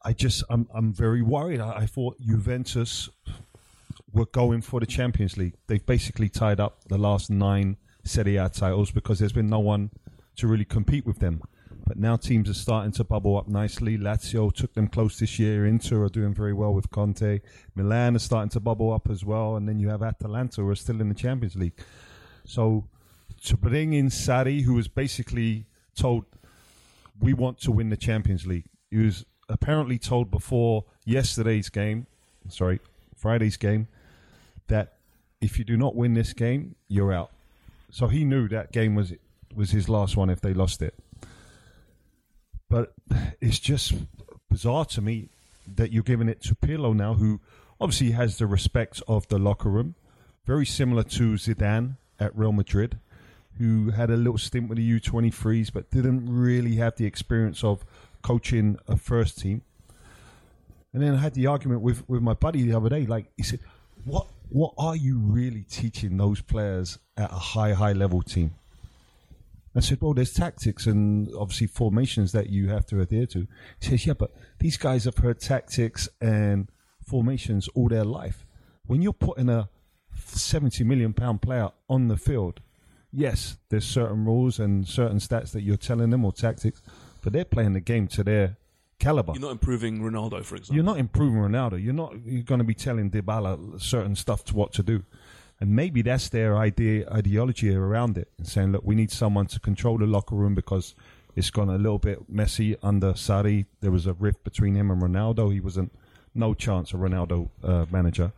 I just, I'm, I'm very worried. I, I thought Juventus were going for the Champions League. They've basically tied up the last nine Serie A titles because there's been no one to really compete with them. But now teams are starting to bubble up nicely. Lazio took them close this year. Inter are doing very well with Conte. Milan are starting to bubble up as well. And then you have Atalanta who are still in the Champions League. So to bring in Sarri, who was basically told, we want to win the Champions League. He was apparently told before yesterday's game, sorry, Friday's game, that if you do not win this game, you're out. So he knew that game was was his last one if they lost it. But it's just bizarre to me that you're giving it to Pirlo now, who obviously has the respect of the locker room, very similar to Zidane at Real Madrid, who had a little stint with the U23s but didn't really have the experience of coaching a first team. And then I had the argument with, with my buddy the other day. Like he said, "What what are you really teaching those players at a high high level team?" I said, "Well, there's tactics and obviously formations that you have to adhere to." He says, "Yeah, but these guys have heard tactics and formations all their life. When you're putting a seventy million pound player on the field, yes, there's certain rules and certain stats that you're telling them or tactics, but they're playing the game to their caliber. You're not improving Ronaldo, for example. You're not improving Ronaldo. You're not. You're going to be telling Dybala certain stuff to what to do, and maybe that's their idea ideology around it, and saying, look, we need someone to control the locker room because it's gone a little bit messy under Sarri. There was a rift between him and Ronaldo. He wasn't no chance a Ronaldo uh, manager.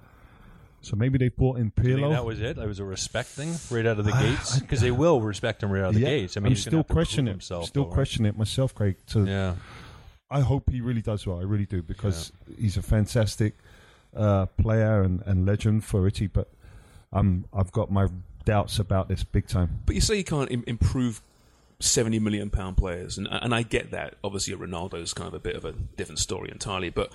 So maybe they brought in Do Pirlo. that was it? That was a respect thing right out of the gates because they will respect him right out of the Yeah, gates. I mean, I'm he's still have to prove questioning it. himself. Still though, right? questioning it myself, Craig. To Yeah. I hope he really does well. I really do because he's a fantastic uh, player and, and legend for Italy. But um, I've got my doubts about this big time. But you say you can't Im- improve seventy million pound players, and and I get that. Obviously, Ronaldo is kind of a bit of a different story entirely. But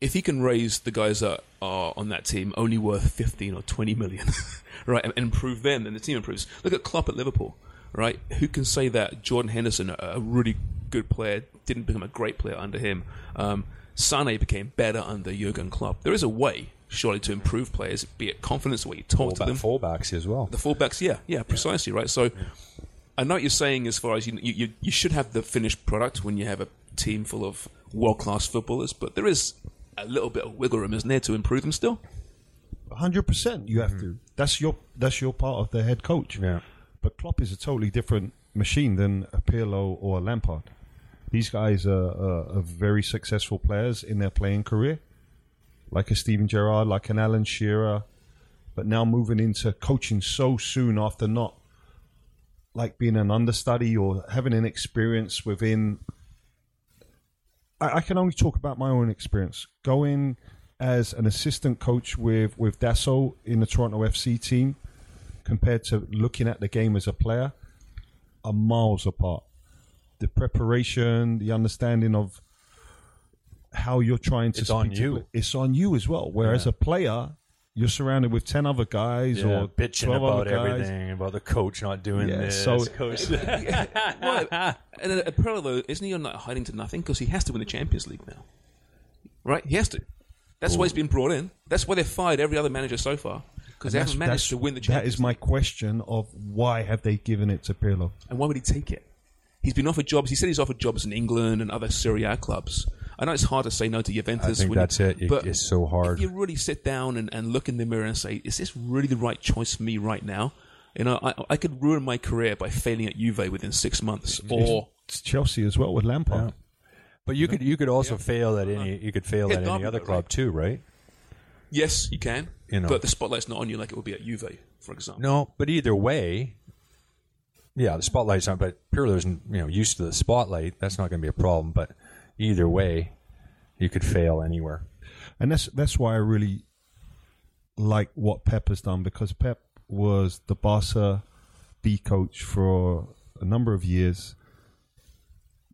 if he can raise the guys that are on that team only worth fifteen or twenty million, right, and, improve them, then the team improves. Look at Klopp at Liverpool, right? Who can say that Jordan Henderson, a really good player, didn't become a great player under him? Um, Sane became better under Jurgen Klopp. There is a way, surely, to improve players, be it confidence, the way you talk to Fullback, them, fullbacks as well. the fullbacks, yeah, yeah, precisely, right. So, I know what you're saying as far as you, you, you should have the finished product when you have a team full of world class footballers, but there is a little bit of wiggle room, isn't there, to improve them still? hundred percent. You have to. That's your that's your part of the head coach. Yeah. But Klopp is a totally different machine than a Pirlo or a Lampard. These guys are, are, are very successful players in their playing career, like a Steven Gerrard, like an Alan Shearer, but now moving into coaching so soon after not like being an understudy or having an experience within. I, I can only talk about my own experience going as an assistant coach with with Dasso in the Toronto FC team compared to looking at the game as a player are miles apart. The preparation, the understanding of how you're trying to It's speak on to you. pla- it's on you as well. Whereas a player, you're surrounded with ten other guys Yeah, or bitching about other guys. everything, about the coach not doing Yeah, this. so- coach. right. And then Pirlo, though, isn't he not hiding to nothing? Because he has to win the Champions League now. Right? He has to. That's why he's been brought in. That's why they've fired every other manager so far. Because they That's- haven't managed to win the That Champions is my question of why have they given it to Pirlo? And why would he take it? He's been offered jobs. He said he's offered jobs in England and other Serie A clubs. I know it's hard to say no to Juventus. I think when you- that's it. It- but it's so hard. If you really sit down and, and look in the mirror and say, "Is this really the right choice for me right now?" You know, I, I could ruin my career by failing at Juve within six months, or It's Chelsea as well with Lampard. But you could you could also fail at any you could fail Yeah, at any Derby, other right? club too, right? yes, you can. You know. but the spotlight's not on you like it would be at Juve. for example. No, but either way, yeah, the spotlight's on. But Pirlo's you know used to the spotlight. That's not going to be a problem. But either way, you could fail anywhere. and that's that's why I really like what Pep has done because Pep was the Barca B coach for a number of years,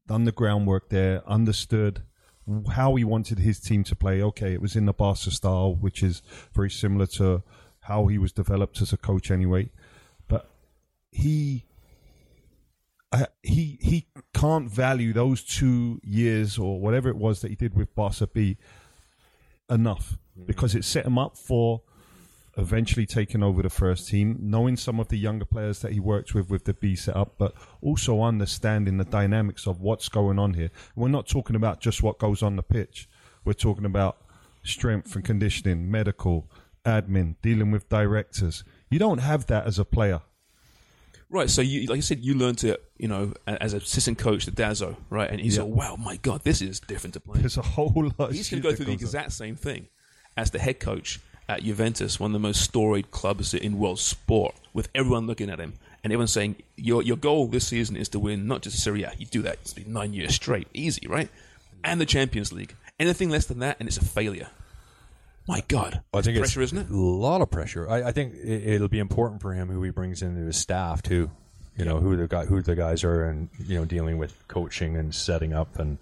done the groundwork there, understood how he wanted his team to play. Okay, it was in the Barca style, which is very similar to how he was developed as a coach anyway, but he. He he can't value those two years or whatever it was that he did with Barca B enough mm. because it set him up for eventually taking over the first team, knowing some of the younger players that he worked with with the B setup, but also understanding the dynamics of what's going on here. We're not talking about just what goes on the pitch. We're talking about strength and conditioning, medical, admin, dealing with directors. You don't have that as a player. Right. So you, like I said, you learned to, you know, a- as assistant coach to Dasso, right? And he's Yeah. like, wow, my God, this is different to play. There's a whole lot. Of He's going to go through the exact same thing as the head coach at Juventus, one of the most storied clubs in world sport, with everyone looking at him and everyone saying, "Your your goal this season is to win not just Serie A. You do that, it's been nine years straight, easy, right? And the Champions League. Anything less than that, and it's a failure. My God, I think pressure, it's isn't it? A lot of pressure. I, I think it, it'll be important for him who he brings into his staff too. You know who the guy, who the guys are, and you know dealing with coaching and setting up and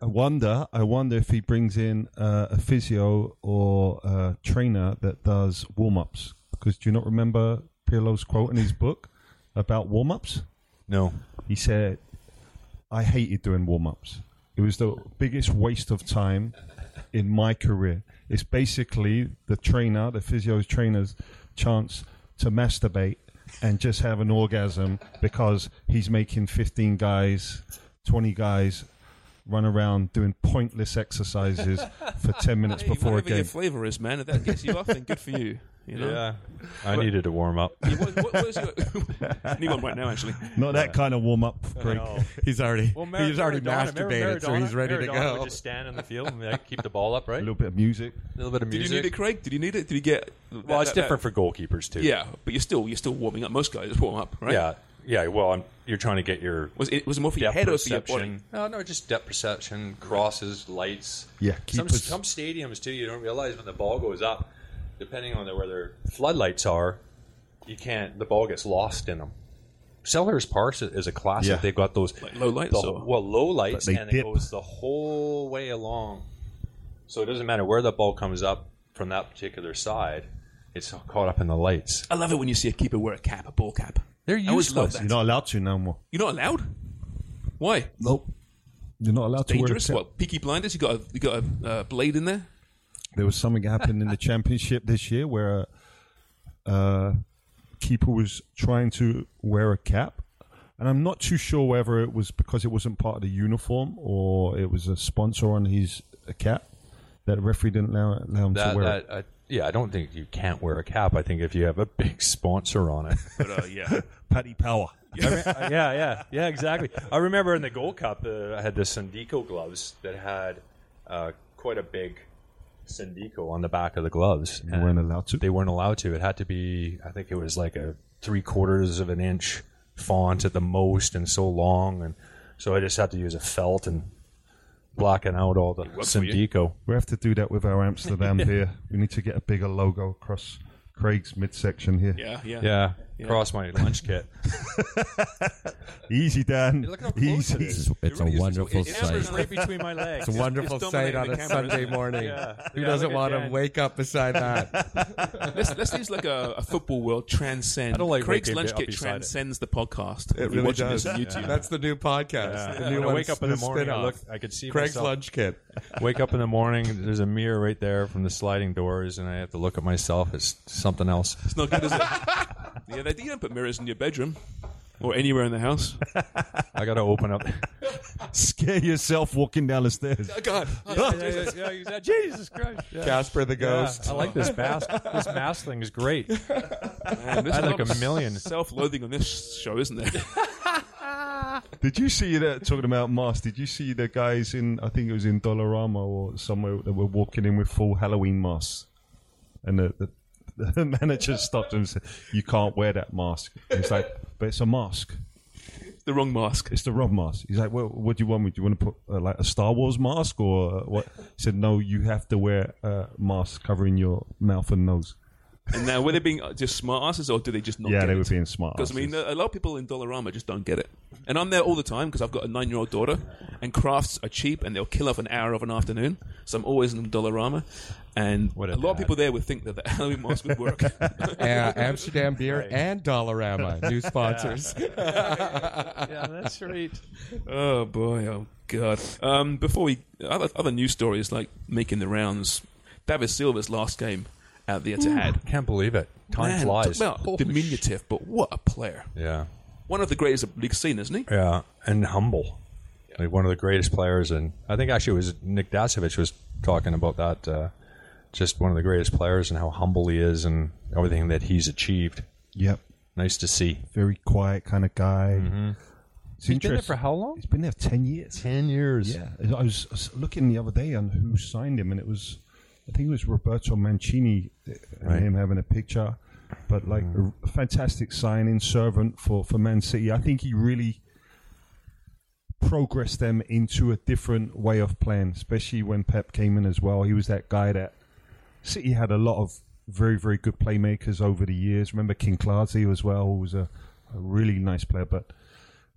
I wonder. I wonder if he brings in uh, a physio or a trainer that does warm ups. Because do you not remember Pirlo's quote in his book about warm ups? no. He said, "I hated doing warm ups. It was the biggest waste of time in my career. It's basically the trainer, the physio's trainer's chance to masturbate and just have an orgasm because he's making 15 guys, 20 guys run around doing pointless exercises for 10 minutes Hey, before a whatever your flavour is, man, if that gets you off, then good for you. You know? Yeah, I needed to warm up. Yeah, what, what, what is your, need one right now, actually. Not that kind of warm up, Greg. He's already Well, Mar- he's already Maradona- remember masturbated, so he's Maradona? ready to go. Would just stand in the field and like, keep the ball up, right? A little bit of music. A little bit of music. Did you need it, Craig? Did you need it? Did you get? well, it's different for goalkeepers too. Yeah, but you're still you're still warming up. Most guys warm up, right? yeah, yeah. Well, I'm, you're trying to get your Was it was it more for your depth head or for your body? perception. No, no, just depth perception, crosses, lights. Yeah, some, some stadiums too. You don't realize when the ball goes up, depending on the, where their floodlights are, you can't. The ball gets lost in them. Selhurst Park is a classic. Yeah. They've got those Like low lights the- or- well, low lights, and dip. it goes the whole way along. So it doesn't matter where the ball comes up from that particular side. It's caught up in the lights. I love it when you see a keeper wear a cap, a ball cap. They're I always love useless. that. You're not allowed to no more. You're not allowed. Why? Nope. You're not allowed to wear a Dangerous. cap. What? Peaky Blinders. You got a you got a uh, blade in there. There was something happened in the championship this year where a, a keeper was trying to wear a cap, and I'm not too sure whether it was because it wasn't part of the uniform or it was a sponsor on his cap that the referee didn't allow, allow him to wear that, it. uh, yeah, I don't think you can't wear a cap. I think if you have a big sponsor on it. But uh, yeah, Paddy Power. yeah, yeah, yeah, exactly. I remember in the Gold Cup, uh, I had the Sondico gloves that had uh, quite a big Sondico on the back of the gloves. You weren't allowed to? They weren't allowed to. It had to be, I think it was like a three quarters of an inch font at the most, and so long, and so I just had to use a felt and blacking out all the worked. Sondico. We have to do that with our Amsterdam beer. We need to get a bigger logo across Craig's midsection here. yeah, yeah. Yeah, across my lunch kit. Easy, Dan. Look how close Easy. it is. It's a really is- wonderful it- it's sight. right between my legs. It's a wonderful It's sight on a camera, Sunday morning. Yeah. Who Yeah, doesn't want to wake up beside that? Let's let's use like a, a football world transcend. I don't like Craig's lunch kit beside it. transcends the podcast. It If you're really does. this on YouTube. That's the new podcast. Yeah. The When new I one's wake up in the morning, I look, I could see Craig's myself. lunch kit. Wake up in the morning, there's a mirror right there from the sliding doors, and I have to look at myself. It's something else. It's not good, is it? Yeah, they, you don't put mirrors in your bedroom or anywhere in the house. I got to open up. Scare yourself walking down the stairs. Oh, God, Jesus Christ! Casper the Ghost. I like this mask. This mask thing is great. Man, there's I lot like of a million. self-loathing on this show, isn't there? Did you see that talking about masks? Did you see the guys in I think it was in Dollarama or somewhere that were walking in with full Halloween masks, and the the, the manager stopped him and said, "You can't wear that mask." He's like, "But it's a mask. The wrong mask. It's the wrong mask." He's like, "Well, what do you want me? Do you want to put uh, like a Star Wars mask or uh, what?" He said, "No, you have to wear a mask covering your mouth and nose." And now, were they being just smart asses, or do they just not? yeah, get they it? were being smart. Because I mean, a lot of people in Dollarama just don't get it, and I'm there all the time because I've got a nine-year-old daughter, and crafts are cheap and they'll kill off an hour of an afternoon, so I'm always in Dollarama, and What a a lot of dad. people there would think that the Halloween mask would work. Uh, Amsterdam beer and Dollarama, new sponsors. yeah, that's right. oh boy, oh god. Um, before we other other news stories like making the rounds, David Silva's last game at the Etihad. Can't believe it. Time Man, flies. talk about diminutive, but what a player! Yeah. One of the greatest of the league scene, isn't he? Yeah, and humble. Like one of the greatest players, and I think actually it was Nick Dasovic was talking about that. Uh, just one of the greatest players, and how humble he is, and everything that he's achieved. yep, Nice to see. very quiet kind of guy. It's He's been there for how long? He's been there ten years. Ten years. Yeah, I was, I was looking the other day on who signed him, and it was, I think it was Roberto Mancini uh, and Right. him having a picture. But like a fantastic signing, servant for for Man City. I think he really progressed them into a different way of playing, especially when Pep came in as well. He was that guy that City had a lot of very very good playmakers over the years. Remember Kinkladze as well, who was a, a really nice player, but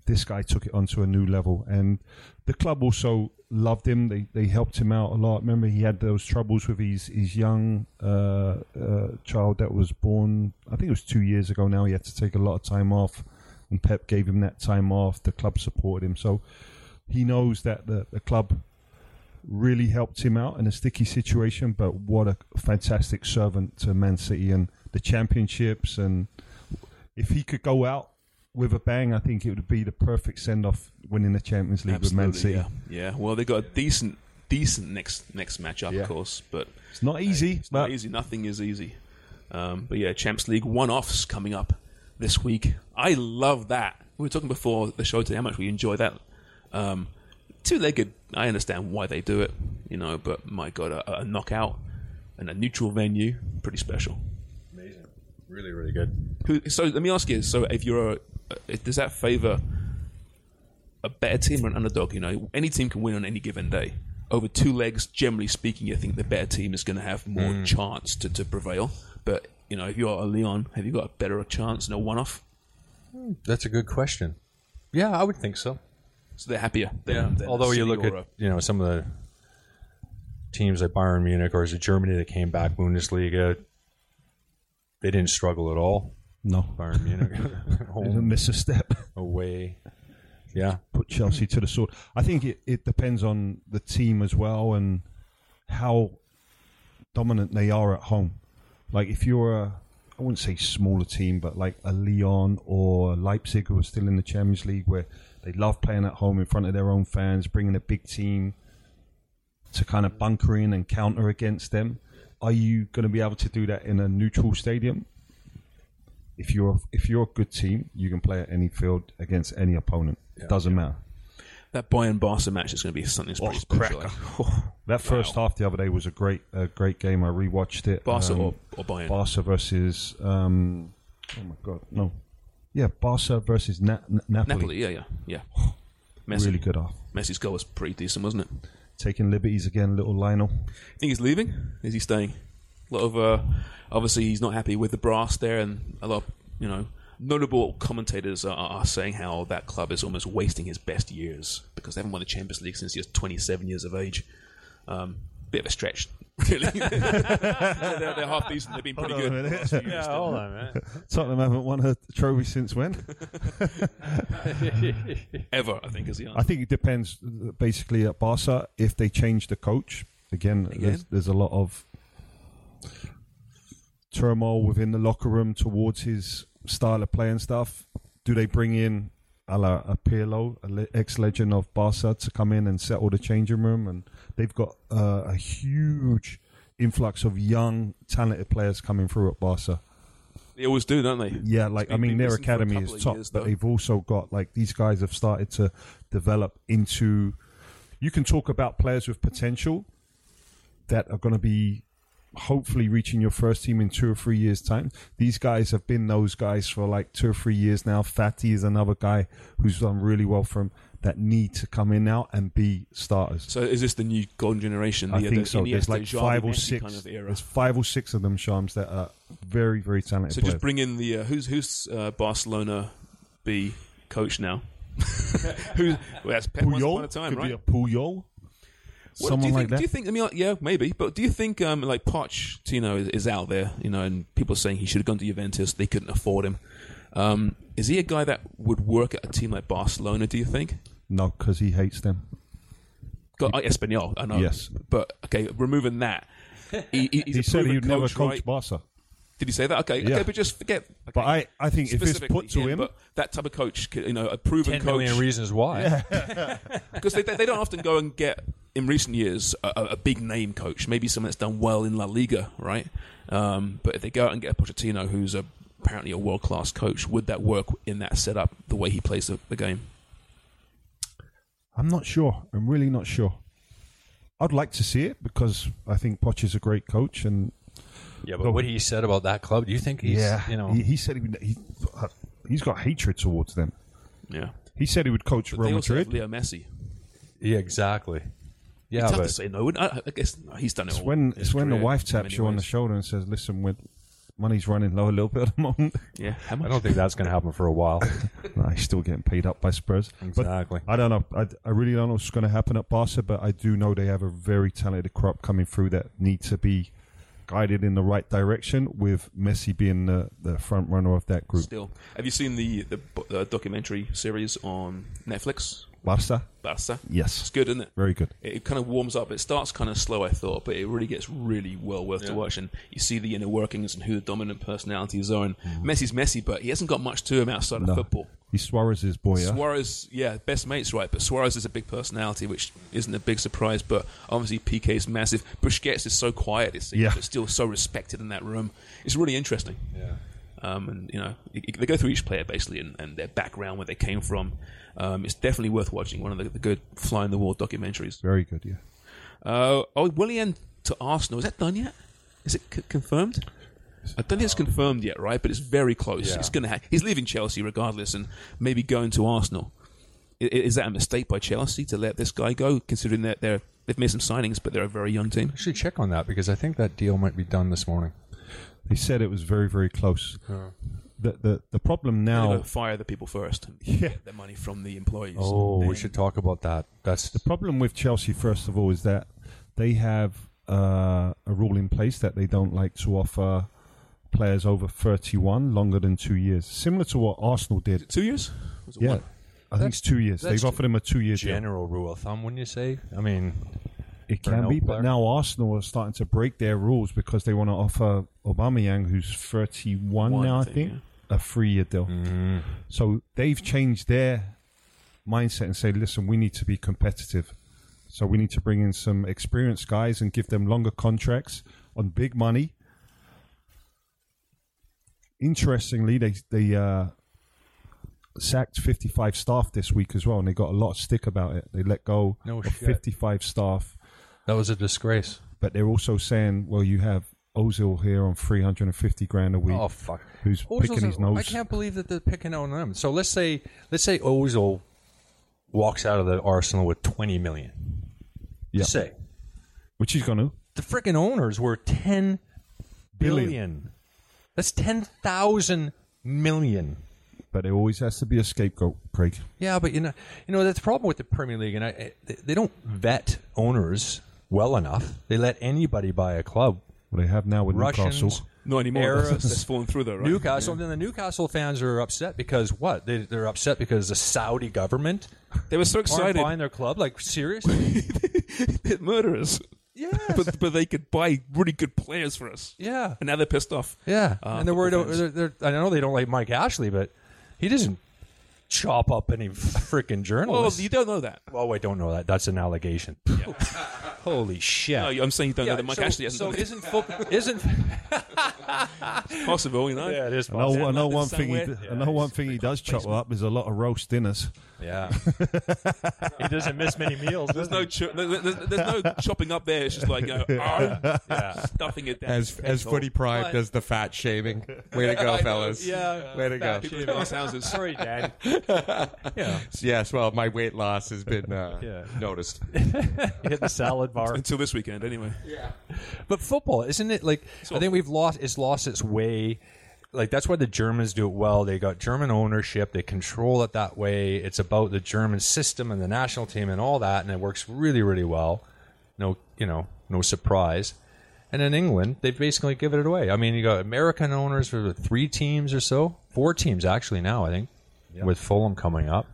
this guy took it onto a new level. And the club also loved him. They they helped him out a lot. Remember he had those troubles with his his young uh, uh, child that was born i think it was two years ago now. He had to take a lot of time off and pep gave him that time off. The club supported him. So he knows that the, the club really helped him out in a sticky situation but what a fantastic servant to man city and the championships. And if he could go out with a bang, I think it would be the perfect send off winning the Champions League with Man City. yeah. Yeah. Well, they've got a decent, decent next next matchup, Yeah. of course, but It's not easy, It's but not easy. Nothing is easy. Um, but yeah, Champions League one-offs coming up this week. I love that. We were talking before the show today how much we enjoy that. Um, two-legged. I understand why they do it, you know, but my god, a, a knockout and a neutral venue, pretty special. Amazing. Really, really good. Who, so let me ask you: so if you're a, does that favor a better team or an underdog? You know, any team can win on any given day. Over two legs, generally speaking, you think the better team is going to have more mm. chance to, to prevail. But you know, if you're a Lyon, have you got a better chance in a one-off? That's a good question. Yeah, I would think so. So they're happier. Than, than Although you look at a- you know some of the teams like Bayern Munich or is it Germany that came back Bundesliga, they didn't struggle at all. No, Bayern Munich home miss a step. away. Yeah, Put Chelsea to the sword. I think it, it depends on the team as well and how dominant they are at home. Like if you're a, I wouldn't say smaller team, but like a Lyon or Leipzig who are still in the Champions League, where they love playing at home in front of their own fans, bringing a big team to kind of bunker in and counter against them. Are you going to be able to do that in a neutral stadium? If you're if you're a good team, you can play at any field against any opponent. It doesn't matter. that Bayern Barca match is going to be something that's pretty Oh, special. That first half the other day was a great a great game. I rewatched it. Barca Um, or, or Bayern? Barca versus um, oh my god no, yeah Barca versus Na- Na- Napoli. Napoli, yeah, yeah, yeah. Messi, Really good half. Messi's goal was pretty decent, wasn't it? Taking liberties again, little Lionel. think he's leaving? Is he staying? A lot of uh, obviously he's not happy with the brass there, and a lot of you know notable commentators are, are saying how that club is almost wasting his best years because they haven't won the Champions League since he was 27 years of age. Um, bit of a stretch, really. they're, they're half decent. They've been pretty Hold good. a the last few years. hold on, man. Tottenham haven't won a trophy since when? Ever, I think, is the answer. I think it depends basically at Barca if they change the coach. Again, Again? There's, there's a lot of turmoil within the locker room towards his style of play and stuff. Do they bring in a la a Pirlo, a le- ex-legend of Barca, to come in and settle the changing room? And they've got uh, a huge influx of young, talented players coming through at Barca. They always do, don't they? Yeah, like I mean, their missing for a academy is top, years, but they've also got like these guys have started to develop into. You can talk about players with potential that are going to be hopefully reaching your first team in two or three years' time. These guys have been those guys for like two or three years now. Fati is another guy who's done really well for him that need to come in now and be starters. So is this the new golden generation? The, I think the so. There's like Xavi, five or six. kind of. There's five or six of them, Shams, that are very, very talented So players. just bring in the uh, who's who's uh, Barcelona B coach now? Who well, that's Pep once upon a time, could right? be a Puyol. What, Someone do you like think, that. Do you think? I mean, like, yeah, maybe. But do you think, um, like Pochettino is, is out there, you know, and people are saying he should have gone to Juventus, they couldn't afford him. Um, is he a guy that would work at a team like Barcelona? Do you think? no, because he hates them. Uh, Espanyol, I know. Yes. but okay, removing that, he, he- he's he a said he'd never coach, coach right? Barca. Did he say that? Okay, Yeah. okay, but just forget. Okay. But I, I think if it's Specifically put to him, but that type of coach, you know, a proven Ten coach, million reasons why. because they, they don't often go and get in recent years a, a a big name coach, maybe someone that's done well in La Liga, right? Um, but if they go out and get a Pochettino, who's a, apparently a world class coach, would that work in that setup, the way he plays the, the game? I'm not sure. I'm really not sure. I'd like to see it because I think Poch is a great coach, and Yeah, but what he said about that club, do you think he's, yeah, you know, he, he said he, would- he he's got hatred towards them. Yeah, He said he would coach but Real they also have Madrid. Leo Messi. yeah, exactly. Yeah, it's tough but to say no. I, I guess no, he's done it. It's all when it's when the wife taps you on the shoulder and says, "Listen, with money's running low a little bit at the moment." Yeah, how I don't think that's going to happen for a while. no, he's still getting paid up by Spurs. Exactly. But I don't know. I, I really don't know what's going to happen at Barca, but I do know they have a very talented crop coming through that need to be guided in the right direction. With Messi being the, the front runner of that group. Still, have you seen the the, the uh, documentary series on Netflix? Barca, Barca. Yes. It's good, isn't it? very good. it kind of warms up. It starts kind of slow, I thought, but it really gets really well worth to watch. And you see the inner workings and who the dominant personalities are. And mm-hmm. Messi's messy, but he hasn't got much to him outside of football. He's Suarez's boy. Yeah? Suarez, yeah, best mates, right? But Suarez is a big personality, which isn't a big surprise. But obviously, Piqué is massive. Busquets is so quiet, seems, Yeah. but still so respected in that room. It's really interesting. Yeah. Um, and you know, they go through each player basically and, and their background, where they came from. Um, it's definitely worth watching. One of the, the good fly in the wall documentaries. Very good. Yeah. Uh, oh, Willian to Arsenal. Is that done yet? Is it c- confirmed? I don't think it's confirmed yet, right? But it's very close. Yeah. It's gonna. Ha- he's leaving Chelsea regardless, and maybe going to Arsenal. I- i- Is that a mistake by Chelsea to let this guy go, considering that they're they've made some signings, but they're a very young team? I should check on that because I think that deal might be done this morning. They said it was very, very close. The, the the problem They're now. gonna fire the people first, and Yeah. get their money from the employees. Oh, we should talk about that. That's The problem with Chelsea, first of all, is that they have uh, a rule in place that they don't like to offer players over 31 longer than two years, similar to what Arsenal did. two years. Yeah, one? I think it's two years. They've offered him a two-year deal. general rule of thumb, wouldn't you say? I mean, It can be, old but now Arsenal are starting to break their rules because they want to offer Aubameyang, who's 31 One, now, I I think, think, a three-year deal. Mm-hmm. So they've changed their mindset and say, listen, we need to be competitive. So we need to bring in some experienced guys and give them longer contracts on big money. Interestingly, they they uh, sacked 55 staff this week as well, and they got a lot of stick about it. They let go No of shit. 55 staff, that was a disgrace. but they're also saying, well, you have Ozil here on 350 grand a week, Oh fuck! who's Ozil's picking his nose. I can't believe that they're picking on them. So let's say let's say Ozil walks out of the Arsenal with twenty million. Yeah. Say Which he's going to. the freaking owners were ten Billion. billion. That's ten thousand million. But there always has to be a scapegoat, Craig. Yeah, but you know, you know that's the problem with the Premier League, and I, I- they- they don't vet owners well enough. They let anybody buy a club. What they have now with Russians, Newcastle. Not anymore. Arabs, That's, that's fallen through though, right? Newcastle. And then the Newcastle fans are upset because what? They, they're upset because the Saudi government They were so aren't excited. buying their club. Like seriously? They're murderers. Yes. but, but they could buy really good players for us. yeah. And now they're pissed off. Yeah. Uh, and they're worried. They're, they're, I know they don't like Mike Ashley, but he doesn't chop up any freaking Well, journalists. you don't know that. Oh, I don't know that. That's an allegation. Holy shit! No, I'm saying you don't know that Mike so, Ashley hasn't so done it. isn't football isn't possible, you know. yeah it is I know, I know one thing. He, weird? d- I know one thing he does chop up is a lot of roast dinners. yeah he doesn't miss many meals There's no, cho- there- there's, there's no chopping up there. It's just like you know, yeah stuffing it down. As as Footy Prime does the fat shaming. Way to go, fellas. yeah Way to go. People in glass houses. sorry dad yeah Yes, well, my weight loss has been uh, Yeah. noticed. hit the salad bar Until this weekend, anyway. Yeah, But football, isn't it like? I think we've lost. It's lost its way. Like that's why the Germans do it well. They got German ownership. They control it that way. It's about the German system and the national team and all that, and it works really, really well. No, you know, no surprise. And in England, they've basically given it away. I mean, you got American owners for three teams or so, four teams actually now. I think with Fulham coming up.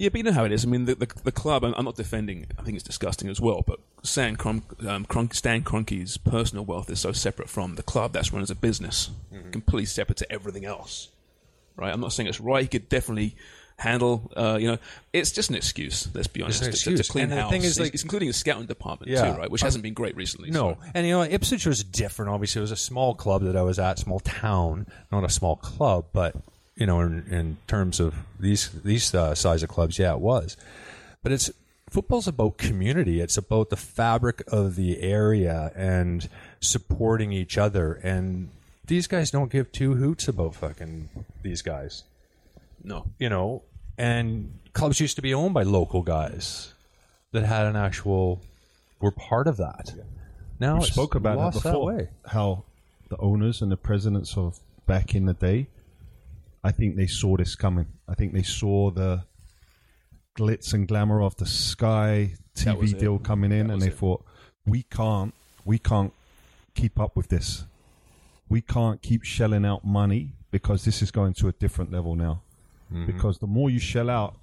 Yeah, but you know how it is. I mean, the the, the club. I'm, I'm not defending. I think it's disgusting as well. But Stan, Kron, um, Stan Kroenke's personal wealth is so separate from the club. That's run as a business, completely separate to everything else. Right? I'm not saying it's right. He could definitely handle. Uh, you know, it's just an excuse. Let's be honest. an To- To, excuse. clean And the house. thing is, like- it's including the scouting department Yeah. too, right? Which hasn't been great recently. No, so- and you know Ipswich was different. Obviously, it was a small club that I was at, small town, not a small club, but you know, in, in terms of these these uh, size of clubs, yeah, it was. But it's football's about community. It's about the fabric of the area and supporting each other. And these guys don't give two hoots about fucking these guys, no. you know. And clubs used to be owned by local guys that had an actual were part of that. Now We spoke about lost it that before. way. How the owners and the presidents of back in the day, I think they saw this coming. I think they saw the glitz and glamour of the Sky TV deal coming in, That and they it. thought, we can't, we can't keep up with this. We can't keep shelling out money because this is going to a different level now. Mm-hmm. Because the more you shell out,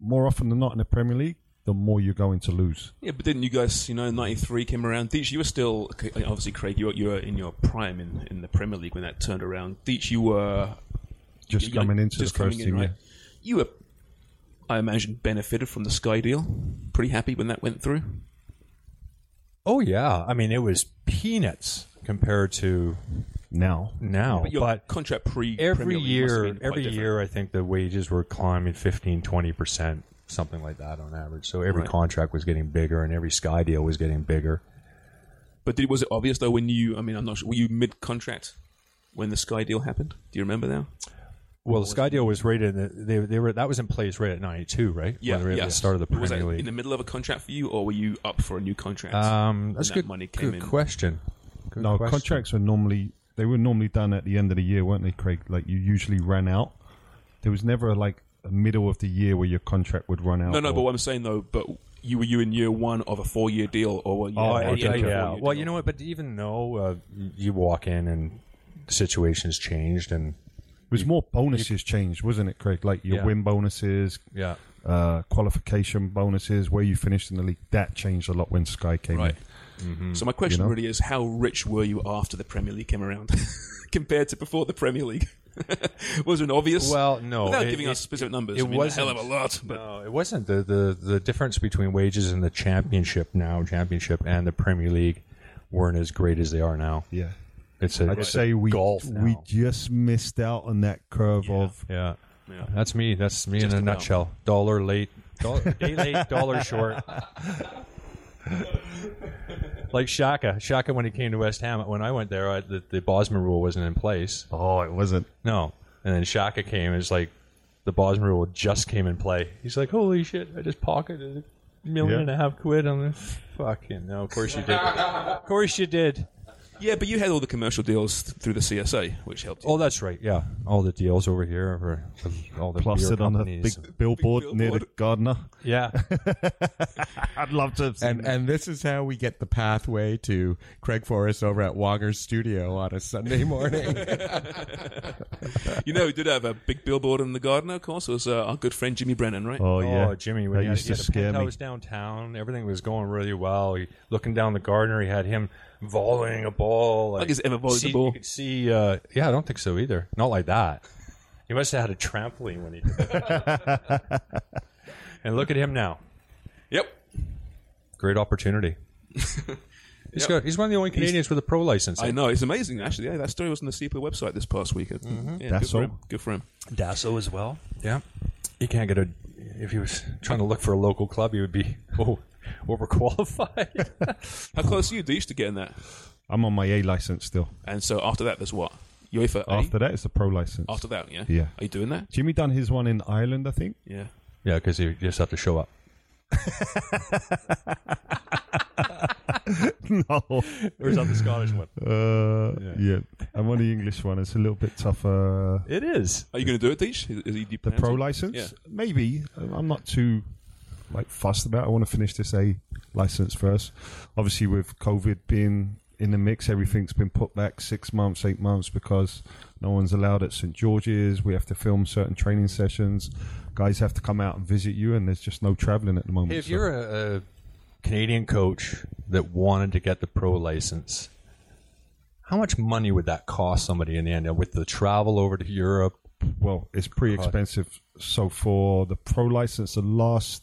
more often than not in the Premier League, the more you're going to lose. Yeah, but didn't you guys, you know, '93 came around? Deech, you were still obviously Craig. You were, you were in your prime in, in the Premier League when that turned around. Deech, you were Just you- coming into just the first coming in, team, right? yeah. You were, I imagine, benefited from the Sky deal. Pretty happy when that went through. Oh yeah, I mean it was peanuts compared to now. now. But your But contract pre every Premier must have year, been every different. year, I think the wages were climbing 15, 20 percent, something like that on average. So every Right. contract was getting bigger, and every Sky deal was getting bigger. But did, was it obvious though when you? I mean, I'm not sure. Were you mid contract when the Sky deal happened? Do you remember now? Well, the Sky deal was rated. in the- They, they were that was in place right at ninety two, right? Yeah, When they at yeah. the start of the Was that Premier League. in the middle of a contract for you, or were you up for a new contract? um, when that's that good. money came good in? question. Good no, question. contracts were normally they were normally done at the end of the year, weren't they, Craig? Like you usually ran out. There was never like a middle of the year where your contract would run out. No, no. or- But what I'm saying though, but you were you in year one of a four year deal, or were you? Oh, at the yeah, of a yeah. four-year Well, deal? you know what? But even though uh, you walk in and the situation's changed, and it was more bonuses changed, wasn't it, Craig? Like your Yeah. win bonuses, yeah, uh, qualification bonuses, where you finished in the league. That changed a lot when Sky came Right. in. So my question You know? really is, how rich were you after the Premier League came around, compared to before the Premier League? was it obvious? Well, no, without it- giving it- us specific numbers. it I mean, a hell of a lot. But no, it wasn't the, the the difference between wages in the Championship now, Championship, and the Premier League weren't as great as they are now. Yeah, It's a I'd it's say a we golf we just missed out on that curve of yeah. Yeah. That's me. That's me Just in a about. nutshell. Dollar late, dollar, day late, dollar short. like Shaka, Shaka when he came to West Ham. When I went there, I, the, the Bosman rule wasn't in place. oh, it wasn't. No, and then Shaka came. It's like the Bosman rule just came in play. He's like, "Holy shit! I just pocketed a million Yeah. and a half quid on this." Fucking no! Of course you did. of course you did. Yeah, but you had all the commercial deals th- through the CSA, which helped. You. Oh, that's right. Yeah, all the deals over here for all the beer Plastered on a companies. big billboard near the billboard. Gardiner. yeah. I'd love to have seen And and this is how we get the pathway to Craig Forrest over at Wonger's studio on a Sunday morning. you know, who did have a big billboard in the garden. Of course, it was uh, our good friend Jimmy Brennan, right? Oh yeah, Oh, Jimmy, when that he had, used to scare me. penthouse downtown, everything was going really well. He, looking down the Gardiner, he had him volleying a ball. Like, he's ever volleyed see, the ball. You could see, uh, yeah, I don't think so either. Not like that. He must have had a trampoline when he did that. and look at him now. Yep. Great opportunity. He's, got, he's one of the only Canadians with a pro license. I know it's amazing. Actually, yeah, that story was on the CEPA website this past week. Yeah, good That's for him. Good for him. Dasso as well. Yeah. He can't get a. If he was trying to look for a local club, he would be oh, overqualified. How close are you, Deesh, to getting that? I'm on my A license still. And so after that, there's what? UEFA A? After that, it's a pro license. After that, yeah. Yeah. Are you doing that? Jimmy done his one in Ireland, I think. Yeah. yeah, because you just have to show up. no. Or is that the Scottish one? Uh, yeah. I'm on the English one. It's a little bit tougher. It is. Are you going to do it, Deesh? Is, is he The pro license, Yeah. maybe. I'm not too like fussed about. I want to finish this A license first. Obviously, with COVID being in the mix, everything's been put back six months, eight months because no one's allowed at St George's. We have to film certain training sessions. Guys have to come out and visit you, and there's just no traveling at the moment. If so- you're a, a Canadian coach that wanted to get the pro license, how much money would that cost somebody in the end with the travel over to Europe? well, it's pretty expensive. So for the pro license, the last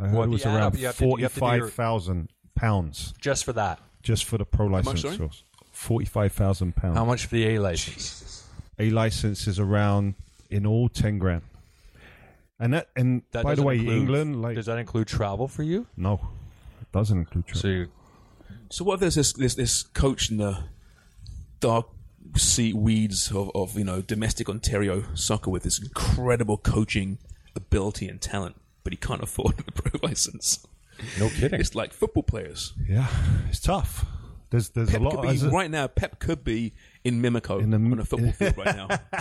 I heard Well, it was yeah, around but you have to- you have to do your- forty-five thousand pounds Just for that. just for the pro license. sorry? course. Forty-five thousand pounds. How much for the A license? A license is around in all ten grand. And that and That by the way, include- England like does that include travel for you? no, it doesn't include travel. So you, So what if there's this this, this coach in the dark sea weeds of, of you know domestic Ontario soccer with this incredible coaching ability and talent, but he can't afford the pro license. no kidding. It's like football players. yeah, it's tough. There's there's Pep a lot be right now. Pep could be in Mimico In the- on a football field right now.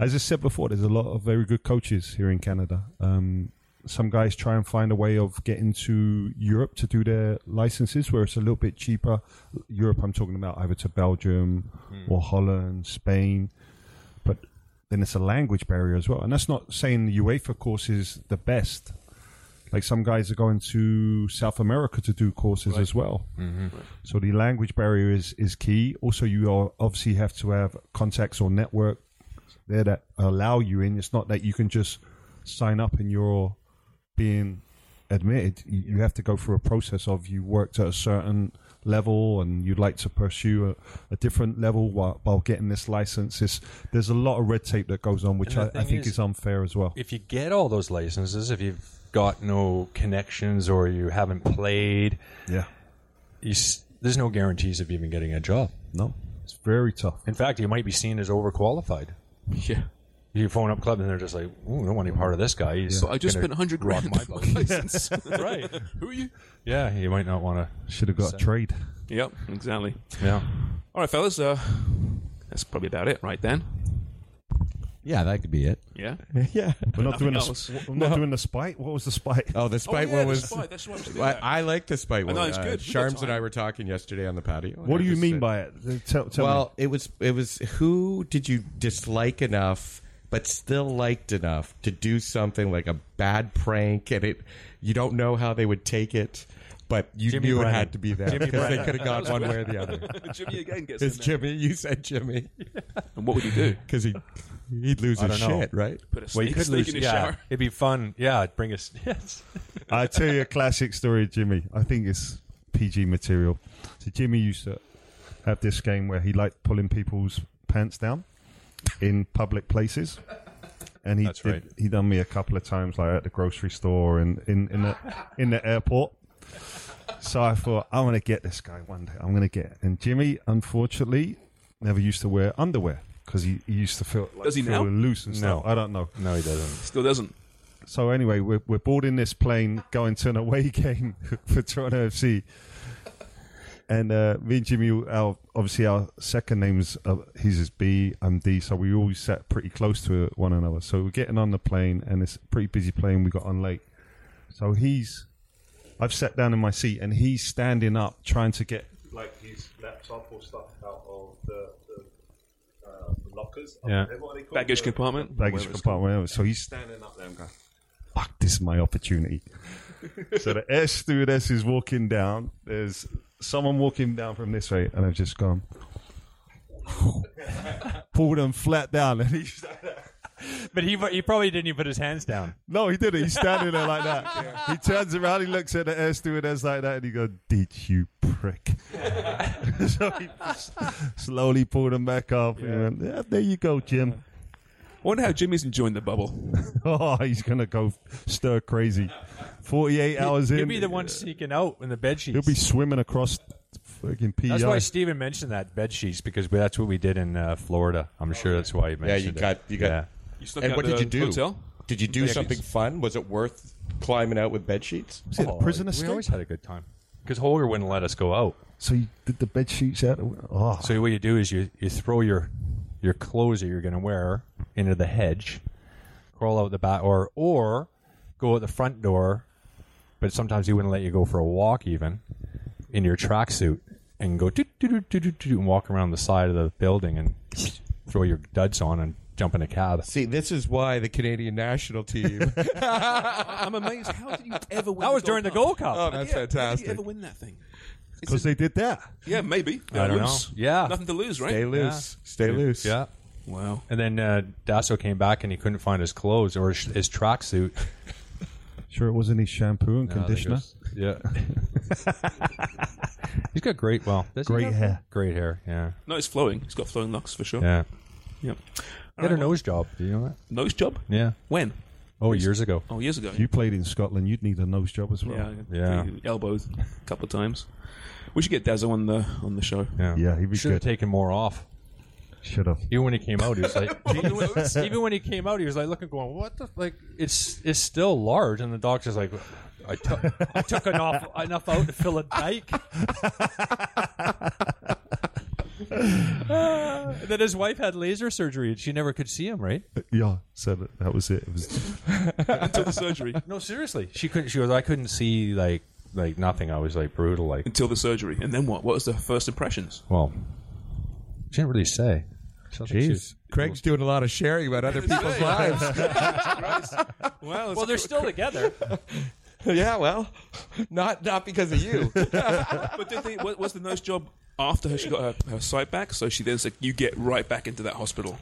as I said before, there's a lot of very good coaches here in Canada. Um, some guys try and find a way of getting to Europe to do their licenses where it's a little bit cheaper. Europe, I'm talking about either to Belgium or Holland, Spain. Then it's a language barrier as well. And that's not saying the UEFA course is the best. Like some guys are going to South America to do courses as well. Mm-hmm. So the language barrier is, is key. Also, you are obviously have to have contacts or network there that allow you in. It's not that you can just sign up and you're being admitted. You, you have to go through a process of you worked at a certain level and you'd like to pursue a, a different level while, while getting this license. It's, there's a lot of red tape that goes on, which I, I think is- is unfair as well. if you get all those licenses, if you've got no connections or you haven't played, Yeah. you, there's no guarantees of even getting a job. No, it's very tough. In fact, you might be seen as overqualified. yeah. You phone up club and they're just like, "Ooh, I don't want any part of this guy." He's But I just gonna spent hundred rock grand my on boat." my license. right. Who are you? Yeah, you might not want to. Should have got a trade. Yep, exactly. Yeah. All right, fellas. Uh, that's probably about it, right then. Yeah, that could be it. Yeah. yeah. We're not doing the, else. sp- we're not doing the spite. What was the spite? Oh, the spite yeah, one the was. spite, that's right, we should I. I like the spite one. know, it's Uh, good. We got Sharms and time. I were talking yesterday on the patio. What do you just mean said- by it? Tell, tell well, me. it was it was who did you dislike enough, but still liked enough to do something like a bad prank, and it you don't know how they would take it, but you Jimmy knew Brennan. it had to be them Jimmy because they could have gone one way or the other. Jimmy again gets It's in there. Jimmy. You said Jimmy And what would you do? because he he'd lose I his don't know. shit, right? Put a Well, snake, you could snake lose. in his Yeah, shower. it'd be fun. Yeah, bring us. Yes. I tell you a classic story, Jimmy. I think it's PG material. So Jimmy used to have this game where he liked pulling people's pants down in public places. And he That's did, right. he done me a couple of times, like at the grocery store and in, in the in the airport. So I thought I'm going to get this guy one day. I'm going to get. And Jimmy, unfortunately, never used to wear underwear because he, he used to feel like Does he feel now? loose and stuff. No. I don't know. No, he doesn't. Still doesn't. So anyway, we're we're boarding this plane going to an away game for Toronto FC, and uh, me and Jimmy, our obviously our second names, uh, his is B, I'm D, so we always sat pretty close to one another. So we're getting on the plane, and it's a pretty busy plane. We got on late, so he's, I've sat down in my seat, and he's standing up trying to get like his laptop or stuff out of the. the uh, lockers, Yeah. What are they called? Baggage The- compartment. baggage Whatever compartment. whatever. So he's standing up there and going, "Fuck, this is my opportunity." so the air stewardess is walking down. There's someone walking down from this way, and I've just gone, pulled him flat down, and he's but he he probably didn't even put his hands down. No, he didn't. He's standing there like that. He turns around, he looks at the air stewardess like that, and he goes, "Did you prick?" so he slowly pulled him back up. He went, yeah, there you go, Jim. I wonder how Jimmy's enjoying the bubble. Oh, he's gonna go stir crazy. Forty-eight hours in, He'll be the one sneaking out in the bed sheets. He'll be swimming across fucking PI. That's why Stephen mentioned that bed sheets because that's what we did in uh, Florida. I'm sure that's why he Yeah, mentioned you it. got you got. Yeah. You snuck And out what the did you do? Hotel? Did you do Bed something sheets. fun? Was it worth climbing out with bed sheets? Was it a Oh, prison we escape? always had a good time because Holger wouldn't let us go out. So you did the bed sheets out. the- Oh, So what you do is you, you throw your your clothes that you're going to wear into the hedge, crawl out the back, or or go out the front door. But sometimes he wouldn't let you go for a walk even in your tracksuit and go and walk around the side of the building and throw your duds on and jump in a cab. See, this is why the Canadian national team. I'm amazed. How did you ever win? That was during the Gold Cup. oh, that's Yeah, How did fantastic. you ever win that thing? It's because they did that. yeah, maybe. I don't Loose. know. Yeah. nothing to lose, right? Stay loose. Stay loose. Yeah. Wow. And then uh, Dasso came back and he couldn't find his clothes or his, his tracksuit. Sure, it wasn't his shampoo and conditioner. Yeah. He's got great, well, does he Great have hair. Great hair, yeah. No, it's flowing. He's got flowing locks for sure. Yeah. Yep. He had a nose job. Do you know that? Nose job? Yeah. When? Oh, years ago. Oh, years ago. If you played in Scotland, you'd need a nose job as well. yeah, Yeah. Elbows a couple of times. We should get Dasso on the on the show. Yeah. Yeah, he'd be Should have good. taken more off. Should have. Even when he came out, he was like, even, when, even when he came out, he was like looking, going, "What the like? It's it's still large." And the doctor's like, "I took I took enough enough out to fill a dike." And then his wife had laser surgery, and she never could see him. Right? Yeah, so that, that was it. It was Until the surgery. No, seriously, she couldn't. She goes, "I couldn't see like like nothing. I was like brutal. Like, Until the surgery. And then what? What was the first impressions? well, she didn't really say." So I think she was- Jeez. Craig's doing a lot of sharing about other people's lives. Well, Well, they're still together. yeah, well, not not because of you. But did they, what, was the nose job after her, she got her, her sight back? So she then said, "You get right back into that hospital."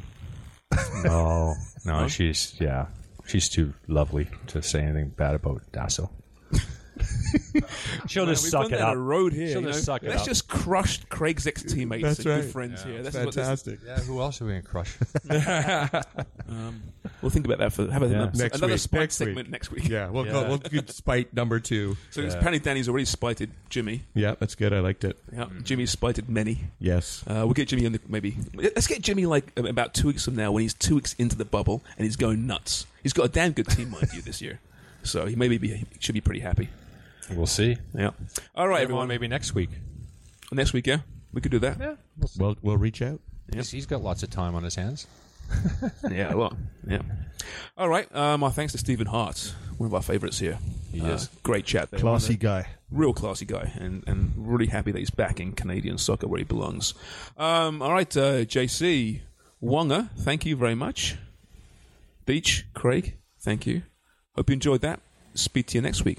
No, no, she's yeah, she's too lovely to say anything bad about Dasso. She'll just We've suck gone it up. a road here. She'll you just know? suck it Let's up. just crush Craig's ex teammates That's and right. good friends here. That's what this- Fantastic. Yeah, who else are we gonna crush? we'll think about that for have a, Yeah. Next another week. spite Next week. segment next week. Yeah, we'll Yeah. go. We'll do spite number two. So apparently Danny's already spited Jimmy. Yeah, that's good. I liked it. Yeah, Jimmy's spited many. Yes. Uh, we'll get Jimmy on the maybe. Let's get Jimmy like about two weeks from now when he's two weeks into the bubble and he's going nuts. He's got a damn good team, mind you, this year. So he maybe be, he should be pretty happy. We'll see. Yeah. All right, Everyone, everyone. maybe next week. Next week, yeah, we could do that. Yeah. We'll we'll reach out. He's, he's got lots of time on his hands. Yeah, a lot. Yeah. All right. Um, our thanks to Stephen Hart, one of our favourites here. He is. great chat. There. classy guy. real classy guy, and and really happy that he's back in Canadian soccer where he belongs. Um, all right, uh, JC Wonga, thank you very much. Beach Craig, thank you. Hope you enjoyed that. Speak to you next week.